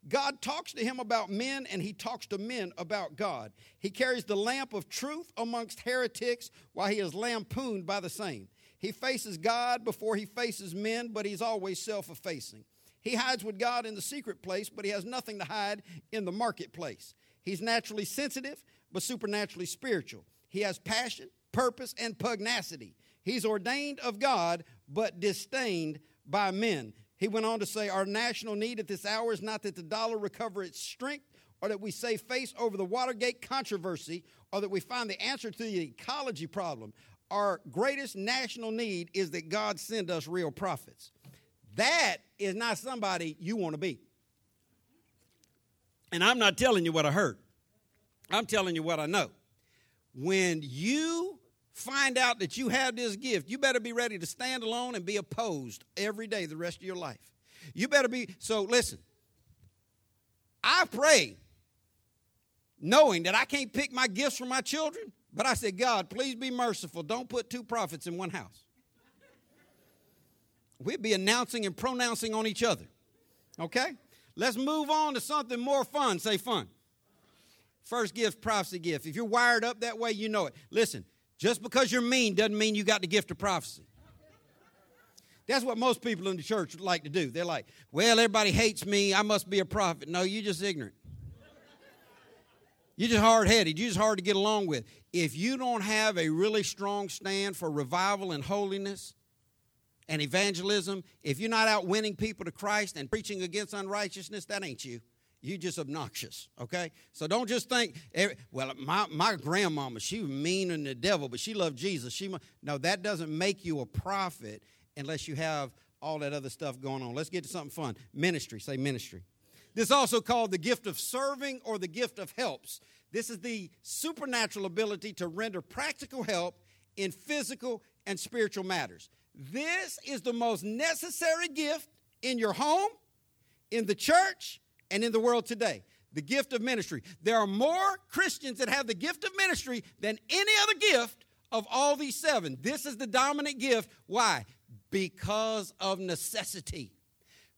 God talks to him about men, and he talks to men about God. He carries the lamp of truth amongst heretics while he is lampooned by the same. He faces God before he faces men, but he's always self effacing. He hides with God in the secret place, but he has nothing to hide in the marketplace. He's naturally sensitive, but supernaturally spiritual. He has passion, purpose, and pugnacity. He's ordained of God, but disdained by men. He went on to say, Our national need at this hour is not that the dollar recover its strength, or that we save face over the Watergate controversy, or that we find the answer to the ecology problem. Our greatest national need is that God send us real prophets. That is not somebody you want to be. And I'm not telling you what I heard, I'm telling you what I know. When you find out that you have this gift, you better be ready to stand alone and be opposed every day the rest of your life. You better be, so listen, I pray knowing that I can't pick my gifts from my children, but I said, God, please be merciful. Don't put two prophets in one house. We'd be announcing and pronouncing on each other. Okay? Let's move on to something more fun. Say fun. First gift, prophecy gift. If you're wired up that way, you know it. Listen, just because you're mean doesn't mean you got the gift of prophecy. That's what most people in the church like to do. They're like, well, everybody hates me. I must be a prophet. No, you're just ignorant. You're just hard headed. You're just hard to get along with. If you don't have a really strong stand for revival and holiness, and evangelism, if you're not out winning people to Christ and preaching against unrighteousness, that ain't you. You're just obnoxious, okay? So don't just think, eh, well, my, my grandmama, she was mean than the devil, but she loved Jesus. She No, that doesn't make you a prophet unless you have all that other stuff going on. Let's get to something fun. Ministry, say ministry. This is also called the gift of serving or the gift of helps. This is the supernatural ability to render practical help in physical and spiritual matters. This is the most necessary gift in your home, in the church, and in the world today the gift of ministry. There are more Christians that have the gift of ministry than any other gift of all these seven. This is the dominant gift. Why? Because of necessity.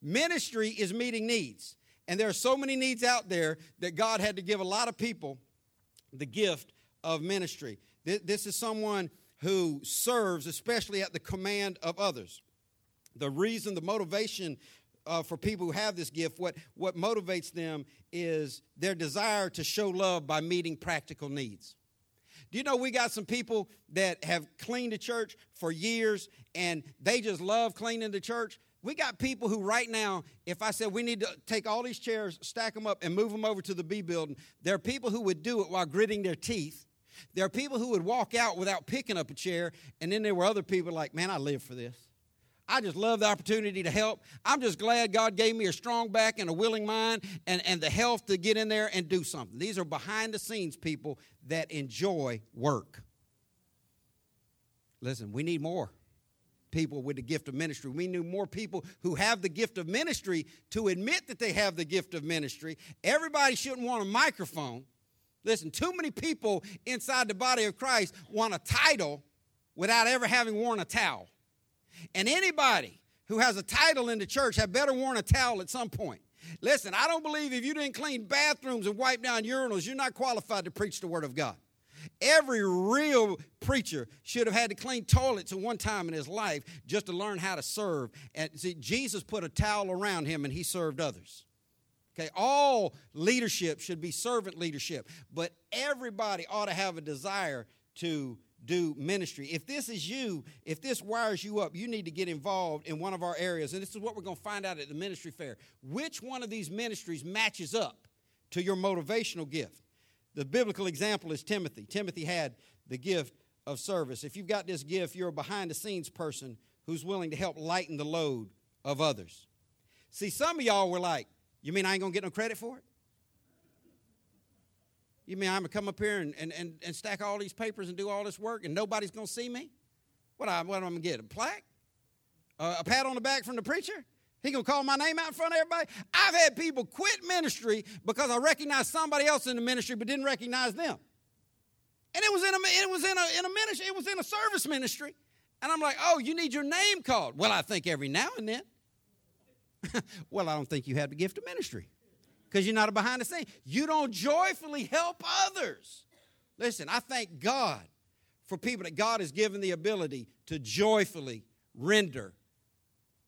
Ministry is meeting needs. And there are so many needs out there that God had to give a lot of people the gift of ministry. This is someone who serves, especially at the command of others. The reason, the motivation uh, for people who have this gift, what, what motivates them is their desire to show love by meeting practical needs. Do you know we got some people that have cleaned the church for years and they just love cleaning the church? We got people who, right now, if I said we need to take all these chairs, stack them up, and move them over to the B building, there are people who would do it while gritting their teeth there are people who would walk out without picking up a chair, and then there were other people like, man, I live for this. I just love the opportunity to help. I'm just glad God gave me a strong back and a willing mind and, and the health to get in there and do something. These are behind the scenes people that enjoy work. Listen, we need more people with the gift of ministry. We need more people who have the gift of ministry to admit that they have the gift of ministry. Everybody shouldn't want a microphone. Listen, too many people inside the body of Christ want a title without ever having worn a towel. And anybody who has a title in the church had better worn a towel at some point. Listen, I don't believe if you didn't clean bathrooms and wipe down urinals, you're not qualified to preach the Word of God. Every real preacher should have had to clean toilets at one time in his life just to learn how to serve. And see, Jesus put a towel around him and he served others. Okay, all leadership should be servant leadership, but everybody ought to have a desire to do ministry. If this is you, if this wires you up, you need to get involved in one of our areas. And this is what we're going to find out at the ministry fair. Which one of these ministries matches up to your motivational gift? The biblical example is Timothy. Timothy had the gift of service. If you've got this gift, you're a behind the scenes person who's willing to help lighten the load of others. See, some of y'all were like, you mean I ain't to get no credit for it? You mean I'm to come up here and, and, and, and stack all these papers and do all this work and nobody's to see me? What, I, what am I to get? A plaque? Uh, a pat on the back from the preacher? He gonna call my name out in front of everybody? I've had people quit ministry because I recognized somebody else in the ministry but didn't recognize them. And it was in a it was in a in a ministry, it was in a service ministry. And I'm like, oh, you need your name called. Well, I think every now and then. well, I don't think you have the gift of ministry because you're not a behind the scene. You don't joyfully help others. Listen, I thank God for people that God has given the ability to joyfully render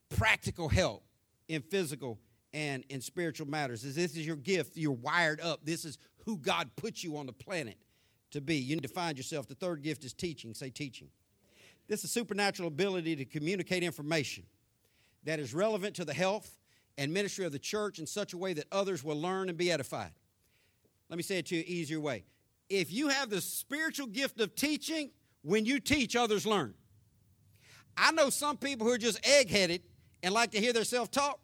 practical help in physical and in spiritual matters. This is your gift. You're wired up. This is who God put you on the planet to be. You need to find yourself. The third gift is teaching. Say teaching. This is a supernatural ability to communicate information that is relevant to the health and ministry of the church in such a way that others will learn and be edified. Let me say it to you easier way. If you have the spiritual gift of teaching, when you teach, others learn. I know some people who are just egg headed and like to hear themselves talk,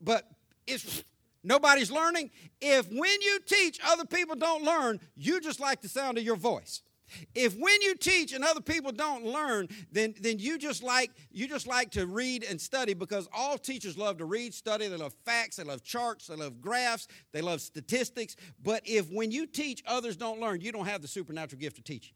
but it's nobody's learning. If when you teach, other people don't learn, you just like the sound of your voice. If when you teach and other people don't learn, then, then you just like you just like to read and study because all teachers love to read, study, they love facts, they love charts, they love graphs, they love statistics. But if when you teach, others don't learn, you don't have the supernatural gift of teaching.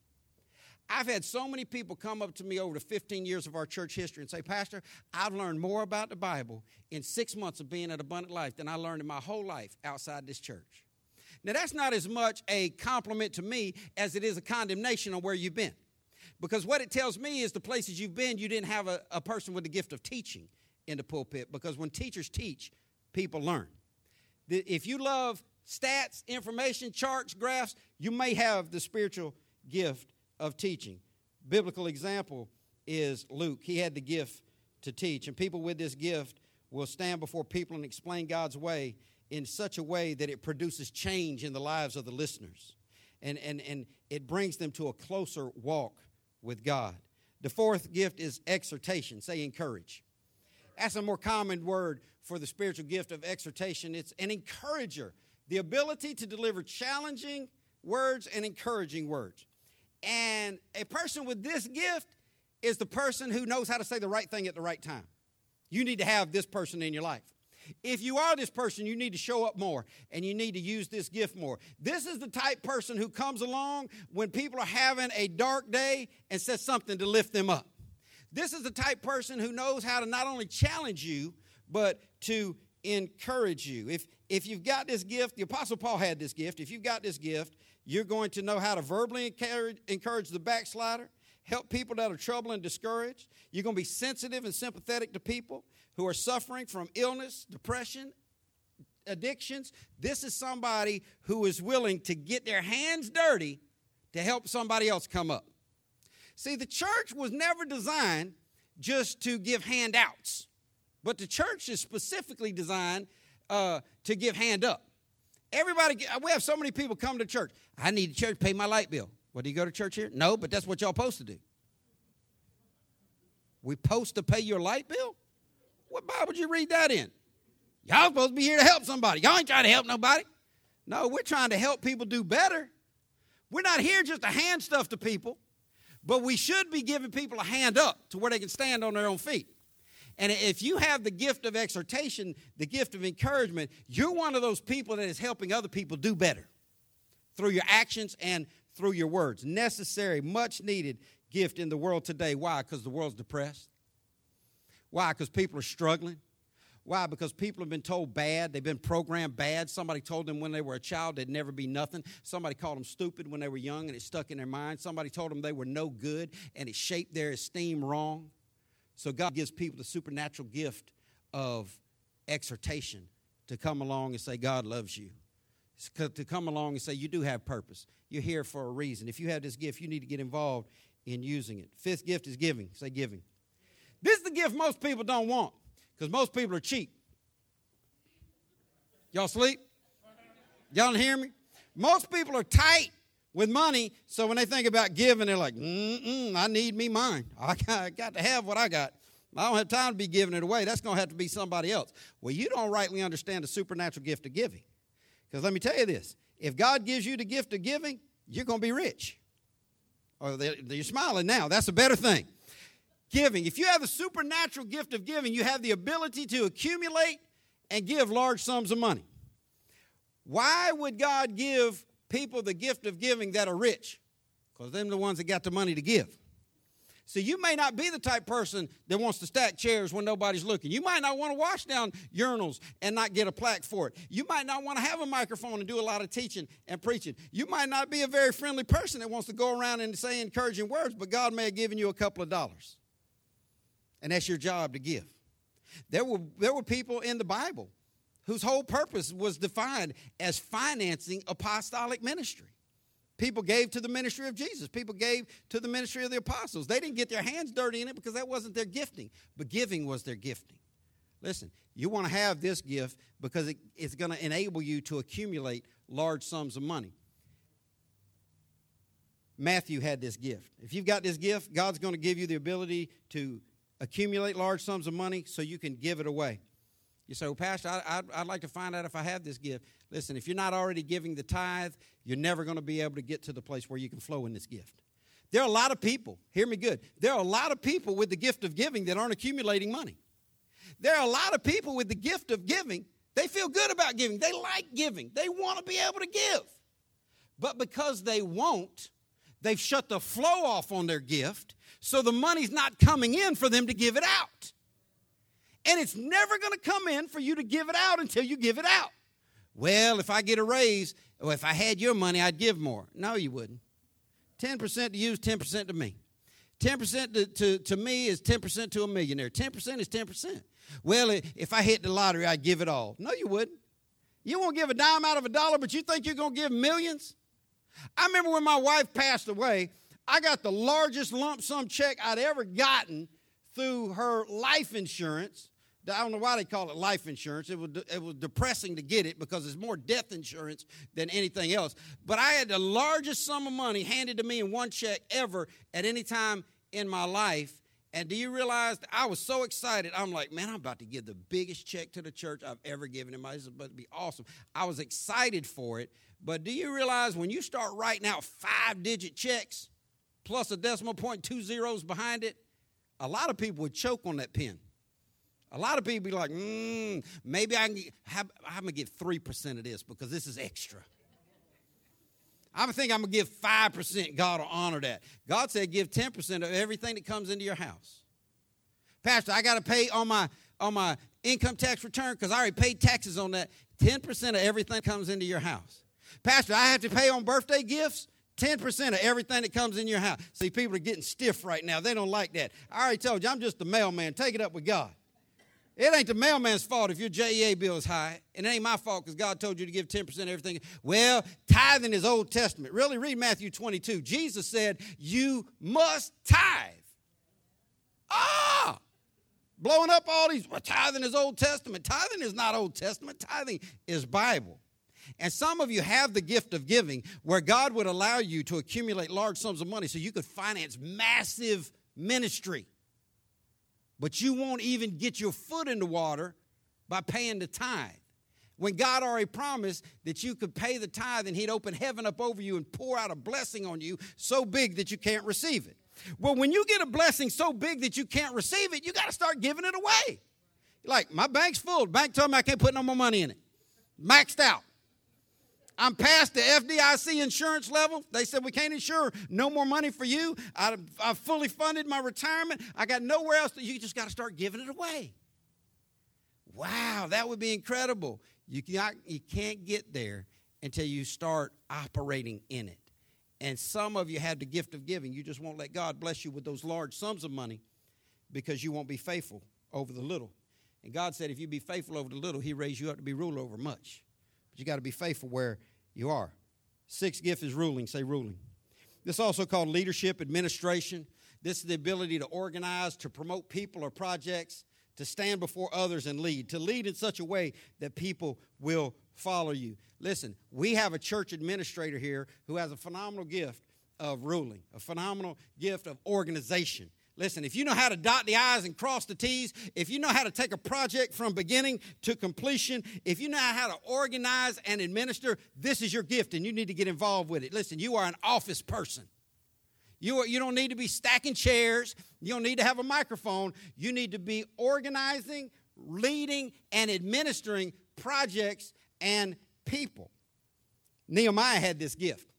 I've had so many people come up to me over the 15 years of our church history and say, Pastor, I've learned more about the Bible in six months of being at Abundant Life than I learned in my whole life outside this church. Now, that's not as much a compliment to me as it is a condemnation on where you've been. Because what it tells me is the places you've been, you didn't have a, a person with the gift of teaching in the pulpit. Because when teachers teach, people learn. If you love stats, information, charts, graphs, you may have the spiritual gift of teaching. Biblical example is Luke. He had the gift to teach, and people with this gift will stand before people and explain God's way in such a way that it produces change in the lives of the listeners and, and, and it brings them to a closer walk with God. The fourth gift is exhortation. Say encourage. That's a more common word for the spiritual gift of exhortation. It's an encourager, the ability to deliver challenging words and encouraging words. And a person with this gift is the person who knows how to say the right thing at the right time. You need to have this person in your life. If you are this person, you need to show up more and you need to use this gift more. This is the type person who comes along when people are having a dark day and says something to lift them up. This is the type person who knows how to not only challenge you, but to encourage you. If, if you've got this gift, the Apostle Paul had this gift. If you've got this gift, you're going to know how to verbally encourage, the backslider, help people that are troubled and discouraged. You're going to be sensitive and sympathetic to people who are suffering from illness, depression, addictions. This is somebody who is willing to get their hands dirty to help somebody else come up. See, the church was never designed just to give handouts, but the church is specifically designed uh, to give hand up. Everybody, we have so many people come to church. I need the church to pay my light bill. What do you go to church here? No, but that's what y'all supposed to do. We supposed to pay your light bill? What Bible would you read that in? Y'all supposed to be here to help somebody. Y'all ain't trying to help nobody. No, we're trying to help people do better. We're not here just to hand stuff to people, but we should be giving people a hand up to where they can stand on their own feet. And if you have the gift of exhortation, the gift of encouragement, you're one of those people that is helping other people do better through your actions and through your words. Necessary, much needed gift in the world today. Why? Because the world's depressed. Why? Because people are struggling. Why? Because people have been told bad. They've been programmed bad. Somebody told them when they were a child they'd never be nothing. Somebody called them stupid when they were young and it stuck in their mind. Somebody told them they were no good and it shaped their esteem wrong. So God gives people the supernatural gift of exhortation to come along and say, God loves you. To come along and say, you do have purpose. You're here for a reason. If you have this gift, you need to get involved in using it. Fifth gift is giving. Say giving. This is the gift most people don't want because most people are cheap. Y'all sleep? Y'all hear me? Most people are tight with money, so when they think about giving, they're like, mm I need me mine. I got to have what I got. I don't have time to be giving it away. That's going to have to be somebody else. Well, you don't rightly understand the supernatural gift of giving. Because let me tell you this if God gives you the gift of giving, you're going to be rich. Or oh, you're smiling now. That's a better thing. giving. If you have the supernatural gift of giving, you have the ability to accumulate and give large sums of money. Why would God give people the gift of giving that are rich? Because them the ones that got the money to give. So you may not be the type person that wants to stack chairs when nobody's looking. You might not want to wash down urinals and not get a plaque for it. You might not want to have a microphone and do a lot of teaching and preaching. You might not be a very friendly person that wants to go around and say encouraging words, but God may have given you a couple of dollars. And that's your job to give. There were, there were people in the Bible whose whole purpose was defined as financing apostolic ministry. People gave to the ministry of Jesus. People gave to the ministry of the apostles. They didn't get their hands dirty in it because that wasn't their gifting, but giving was their gifting. Listen, you want to have this gift because it, it's going to enable you to accumulate large sums of money. Matthew had this gift. If you've got this gift, God's going to give you the ability to accumulate large sums of money so you can give it away. You say, well, Pastor, I, would like to find out if I have this gift. Listen, if you're not already giving the tithe, you're never going to be able to get to the place where you can flow in this gift. There are a lot of people, hear me good, there are a lot of people with the gift of giving that aren't accumulating money. There are a lot of people with the gift of giving, they feel good about giving, they like giving, they want to be able to give. But because they won't, they've shut the flow off on their gift, so the money's not coming in for them to give it out. And it's never going to come in for you to give it out until you give it out. Well, if I get a raise, or if I had your money, I'd give more. No, you wouldn't. 10% to you is 10% to me. 10% to, to, to me is 10% to a millionaire. 10% is 10%. Well, if I hit the lottery, I'd give it all. No, you wouldn't. You won't give a dime out of a dollar, but you think you're going to give millions? I remember when my wife passed away, I got the largest lump sum check I'd ever gotten through her life insurance I don't know why they call it life insurance. It was, it was depressing to get it because it's more death insurance than anything else. But I had the largest sum of money handed to me in one check ever at any time in my life. And do you realize I was so excited? I'm like, man, I'm about to give the biggest check to the church I've ever given life. This is about to be awesome. I was excited for it. But do you realize when you start writing out five digit checks plus a decimal point, two zeros behind it, a lot of people would choke on that pen. A lot of people be like, mm, maybe I can have, I'm to get 3% of this because this is extra. I'm think I'm to give 5%. God will honor that. God said give 10% of everything that comes into your house. Pastor, I got to pay on my on my income tax return because I already paid taxes on that. 10% of everything comes into your house. Pastor, I have to pay on birthday gifts. 10% of everything that comes in your house. See, people are getting stiff right now. They don't like that. I already told you, I'm just the mailman. Take it up with God. It ain't the mailman's fault if your JEA bill is high. And it ain't my fault because God told you to give 10% of everything. Well, tithing is Old Testament. Really, read Matthew 22. Jesus said, You must tithe. Ah! Blowing up all these, well, tithing is Old Testament. Tithing is not Old Testament, tithing is Bible. And some of you have the gift of giving where God would allow you to accumulate large sums of money so you could finance massive ministry but you won't even get your foot in the water by paying the tithe. When God already promised that you could pay the tithe and He'd open heaven up over you and pour out a blessing on you so big that you can't receive it. Well, when you get a blessing so big that you can't receive it, you got to start giving it away. Like, my bank's full. Bank told me I can't put no more money in it. Maxed out. I'm past the FDIC insurance level. They said we can't insure no more money for you. I, have fully funded my retirement. I got nowhere else. To, you just got to start giving it away. Wow, that would be incredible. You, cannot, you can't get there until you start operating in it. And some of you have the gift of giving. You just won't let God bless you with those large sums of money because you won't be faithful over the little. And God said, if you be faithful over the little, He raise you up to be ruler over much. But you got to be faithful where you are. Sixth gift is ruling. Say ruling. This is also called leadership, administration. This is the ability to organize, to promote people or projects, to stand before others and lead, to lead in such a way that people will follow you. Listen, we have a church administrator here who has a phenomenal gift of ruling, a phenomenal gift of organization. Listen, if you know how to dot the I's and cross the T's, if you know how to take a project from beginning to completion, if you know how to organize and administer, this is your gift and you need to get involved with it. Listen, you are an office person. You, you don't need to be stacking chairs. You don't need to have a microphone. You need to be organizing, leading, and administering projects and people. Nehemiah had this gift.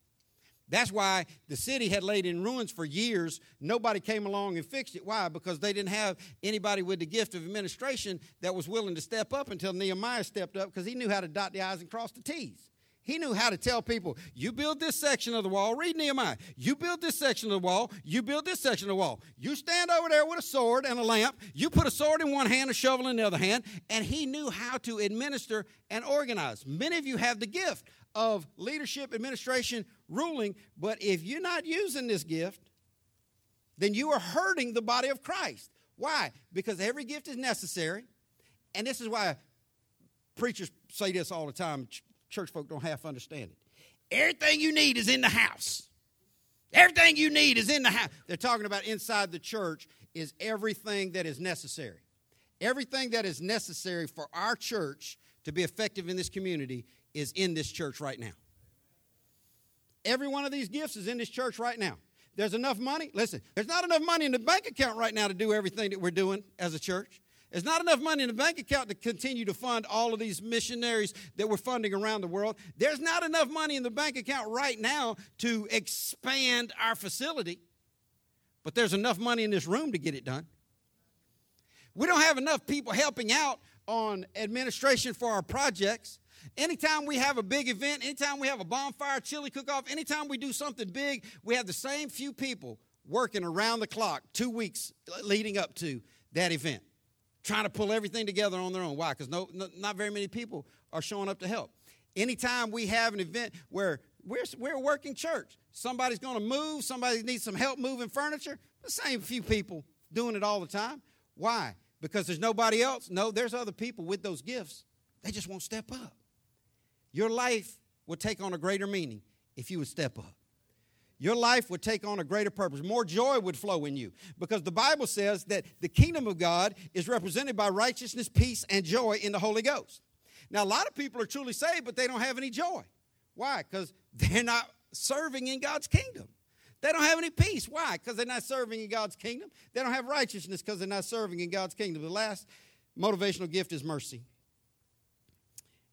That's why the city had laid in ruins for years. Nobody came along and fixed it. Why? Because they didn't have anybody with the gift of administration that was willing to step up until Nehemiah stepped up because he knew how to dot the I's and cross the T's. He knew how to tell people, you build this section of the wall. Read Nehemiah. You build this section of the wall. You build this section of the wall. You stand over there with a sword and a lamp. You put a sword in one hand, a shovel in the other hand. And he knew how to administer and organize. Many of you have the gift of leadership, administration, ruling. But if you're not using this gift, then you are hurting the body of Christ. Why? Because every gift is necessary. And this is why preachers say this all the time church folk don't half understand it. Everything you need is in the house. Everything you need is in the house. They're talking about inside the church is everything that is necessary. Everything that is necessary for our church to be effective in this community is in this church right now. Every one of these gifts is in this church right now. There's enough money. Listen, there's not enough money in the bank account right now to do everything that we're doing as a church. There's not enough money in the bank account to continue to fund all of these missionaries that we're funding around the world. There's not enough money in the bank account right now to expand our facility, but there's enough money in this room to get it done. We don't have enough people helping out on administration for our projects. Anytime we have a big event, anytime we have a bonfire, chili cook off, anytime we do something big, we have the same few people working around the clock two weeks leading up to that event trying to pull everything together on their own. Why? Because no, no, not very many people are showing up to help. Anytime we have an event where we're, we're a working church, somebody's going to move, somebody needs some help moving furniture, the same few people doing it all the time. Why? Because there's nobody else? No, there's other people with those gifts. They just won't step up. Your life would take on a greater meaning if you would step up your life would take on a greater purpose. More joy would flow in you because the Bible says that the kingdom of God is represented by righteousness, peace, and joy in the Holy Ghost. Now, a lot of people are truly saved, but they don't have any joy. Why? Because they're not serving in God's kingdom. They don't have any peace. Why? Because they're not serving in God's kingdom. They don't have righteousness because they're not serving in God's kingdom. The last motivational gift is mercy.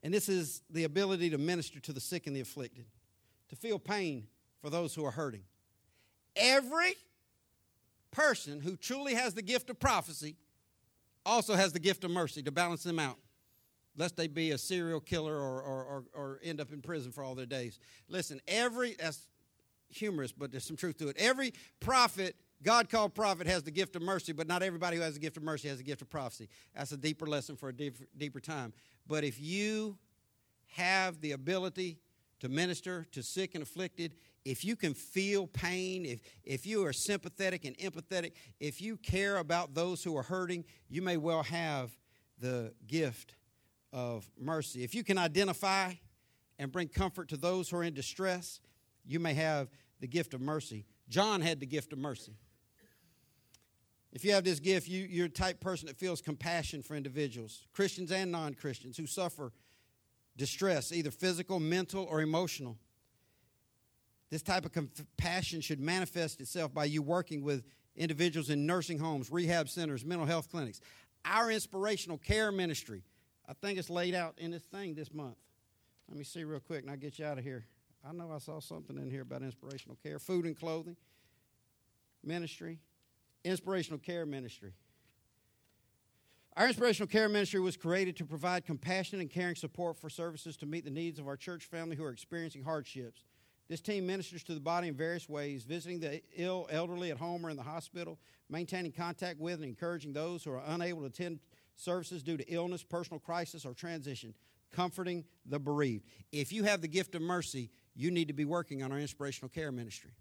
And this is the ability to minister to the sick and the afflicted, to feel pain for those who are hurting. Every person who truly has the gift of prophecy also has the gift of mercy to balance them out, lest they be a serial killer or, or, or, or end up in prison for all their days. Listen, every, that's humorous, but there's some truth to it. Every prophet God called prophet has the gift of mercy, but not everybody who has the gift of mercy has the gift of prophecy. That's a deeper lesson for a deeper, deeper time. But if you have the ability to minister to sick and afflicted, if you can feel pain, if, if you are sympathetic and empathetic, if you care about those who are hurting, you may well have the gift of mercy. If you can identify and bring comfort to those who are in distress, you may have the gift of mercy. John had the gift of mercy. If you have this gift, you, you're a type person that feels compassion for individuals, Christians and non Christians, who suffer distress, either physical, mental, or emotional. This type of compassion should manifest itself by you working with individuals in nursing homes, rehab centers, mental health clinics. Our inspirational care ministry, I think it's laid out in this thing this month. Let me see real quick and I'll get you out of here. I know I saw something in here about inspirational care, food and clothing ministry, inspirational care ministry. Our inspirational care ministry was created to provide compassionate and caring support for services to meet the needs of our church family who are experiencing hardships. This team ministers to the body in various ways, visiting the ill elderly at home or in the hospital, maintaining contact with and encouraging those who are unable to attend services due to illness, personal crisis, or transition, comforting the bereaved. If you have the gift of mercy, you need to be working on our inspirational care ministry.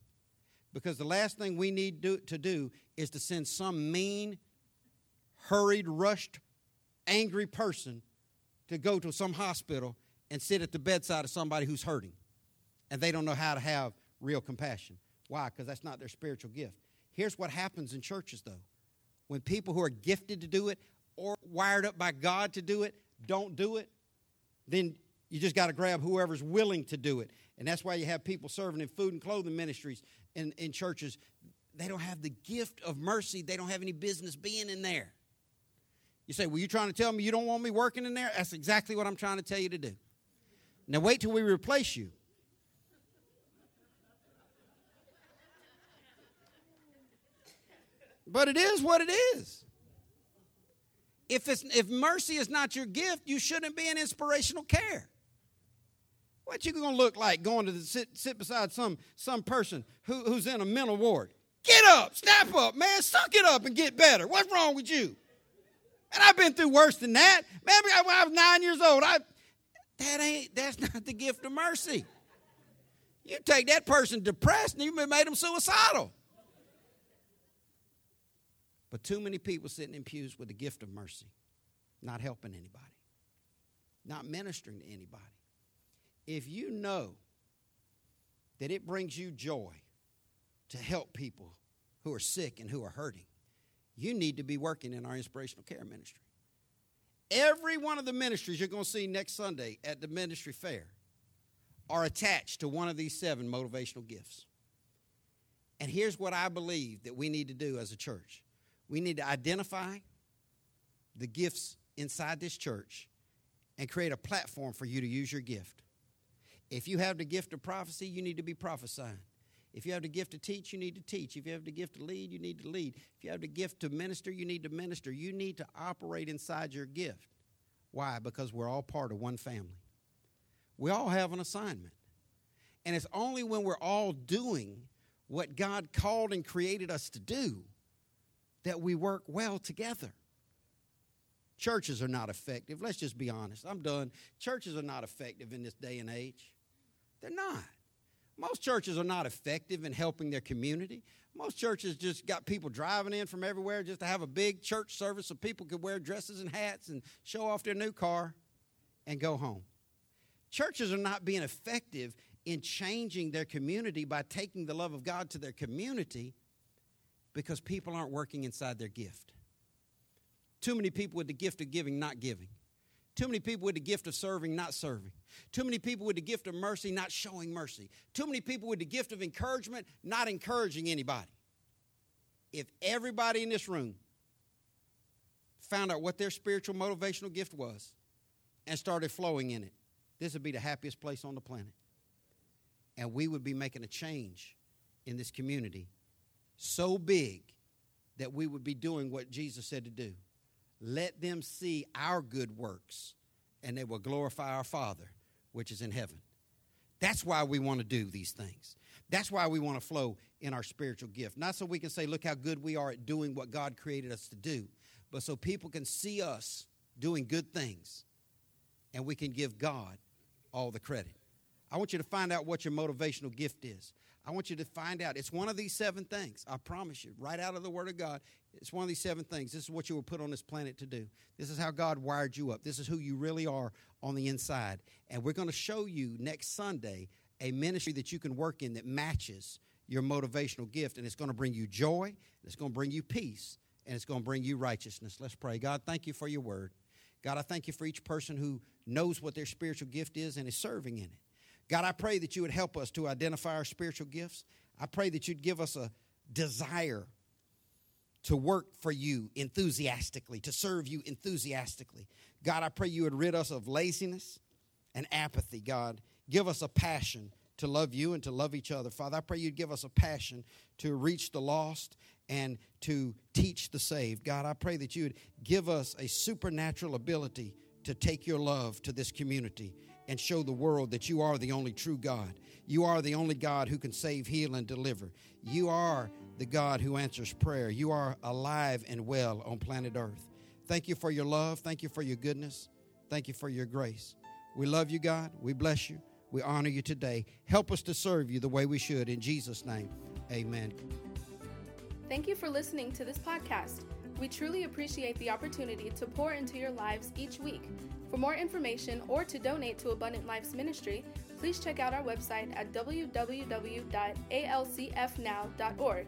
Because the last thing we need to do is to send some mean, hurried, rushed, angry person to go to some hospital and sit at the bedside of somebody who's hurting and they don't know how to have real compassion. Why? Because that's not their spiritual gift. Here's what happens in churches, though. When people who are gifted to do it or wired up by God to do it don't do it, then you just got to grab whoever's willing to do it. And that's why you have people serving in food and clothing ministries in, in churches, they don't have the gift of mercy. They don't have any business being in there. You say, Well, you trying to tell me you don't want me working in there? That's exactly what I'm trying to tell you to do. Now, wait till we replace you. But it is what it is. If, it's, if mercy is not your gift, you shouldn't be in inspirational care. What you gonna look like going to the, sit, sit beside some, some person who, who's in a mental ward? Get up, snap up, man, suck it up and get better. What's wrong with you? And I've been through worse than that. Man, when I was nine years old, I that ain't that's not the gift of mercy. You take that person depressed and you've made them suicidal. But too many people sitting in pews with the gift of mercy, not helping anybody, not ministering to anybody. If you know that it brings you joy to help people who are sick and who are hurting, you need to be working in our inspirational care ministry. Every one of the ministries you're going to see next Sunday at the ministry fair are attached to one of these seven motivational gifts. And here's what I believe that we need to do as a church we need to identify the gifts inside this church and create a platform for you to use your gift. If you have the gift of prophecy, you need to be prophesying. If you have the gift to teach, you need to teach. If you have the gift to lead, you need to lead. If you have the gift to minister, you need to minister. You need to operate inside your gift. Why? Because we're all part of one family. We all have an assignment. And it's only when we're all doing what God called and created us to do that we work well together. Churches are not effective. Let's just be honest. I'm done. Churches are not effective in this day and age. They're not. Most churches are not effective in helping their community. Most churches just got people driving in from everywhere just to have a big church service so people could wear dresses and hats and show off their new car and go home. Churches are not being effective in changing their community by taking the love of God to their community because people aren't working inside their gift. Too many people with the gift of giving, not giving. Too many people with the gift of serving, not serving. Too many people with the gift of mercy, not showing mercy. Too many people with the gift of encouragement, not encouraging anybody. If everybody in this room found out what their spiritual motivational gift was and started flowing in it, this would be the happiest place on the planet. And we would be making a change in this community so big that we would be doing what Jesus said to do. Let them see our good works, and they will glorify our Father, which is in heaven. That's why we want to do these things. That's why we want to flow in our spiritual gift. Not so we can say, look how good we are at doing what God created us to do, but so people can see us doing good things and we can give God all the credit. I want you to find out what your motivational gift is. I want you to find out. It's one of these seven things. I promise you, right out of the Word of God. It's one of these seven things. This is what you were put on this planet to do. This is how God wired you up. This is who you really are on the inside. And we're going to show you next Sunday a ministry that you can work in that matches your motivational gift. And it's going to bring you joy, and it's going to bring you peace, and it's going to bring you righteousness. Let's pray. God, thank you for your word. God, I thank you for each person who knows what their spiritual gift is and is serving in it. God, I pray that you would help us to identify our spiritual gifts. I pray that you'd give us a desire to work for you enthusiastically, to serve you enthusiastically. God, I pray you would rid us of laziness and apathy, God. Give us a passion to love you and to love each other. Father, I pray you'd give us a passion to reach the lost and to teach the saved. God, I pray that you would give us a supernatural ability to take your love to this community and show the world that you are the only true God. You are the only God who can save, heal, and deliver. You are the God who answers prayer. You are alive and well on planet Earth. Thank you for your love. Thank you for your goodness. Thank you for your grace. We love you, God. We bless you. We honor you today. Help us to serve you the way we should. In Jesus' name, amen. Thank you for listening to this podcast. We truly appreciate the opportunity to pour into your lives each week. For more information or to donate to Abundant Lives Ministry, please check out our website at www.alcfnow.org.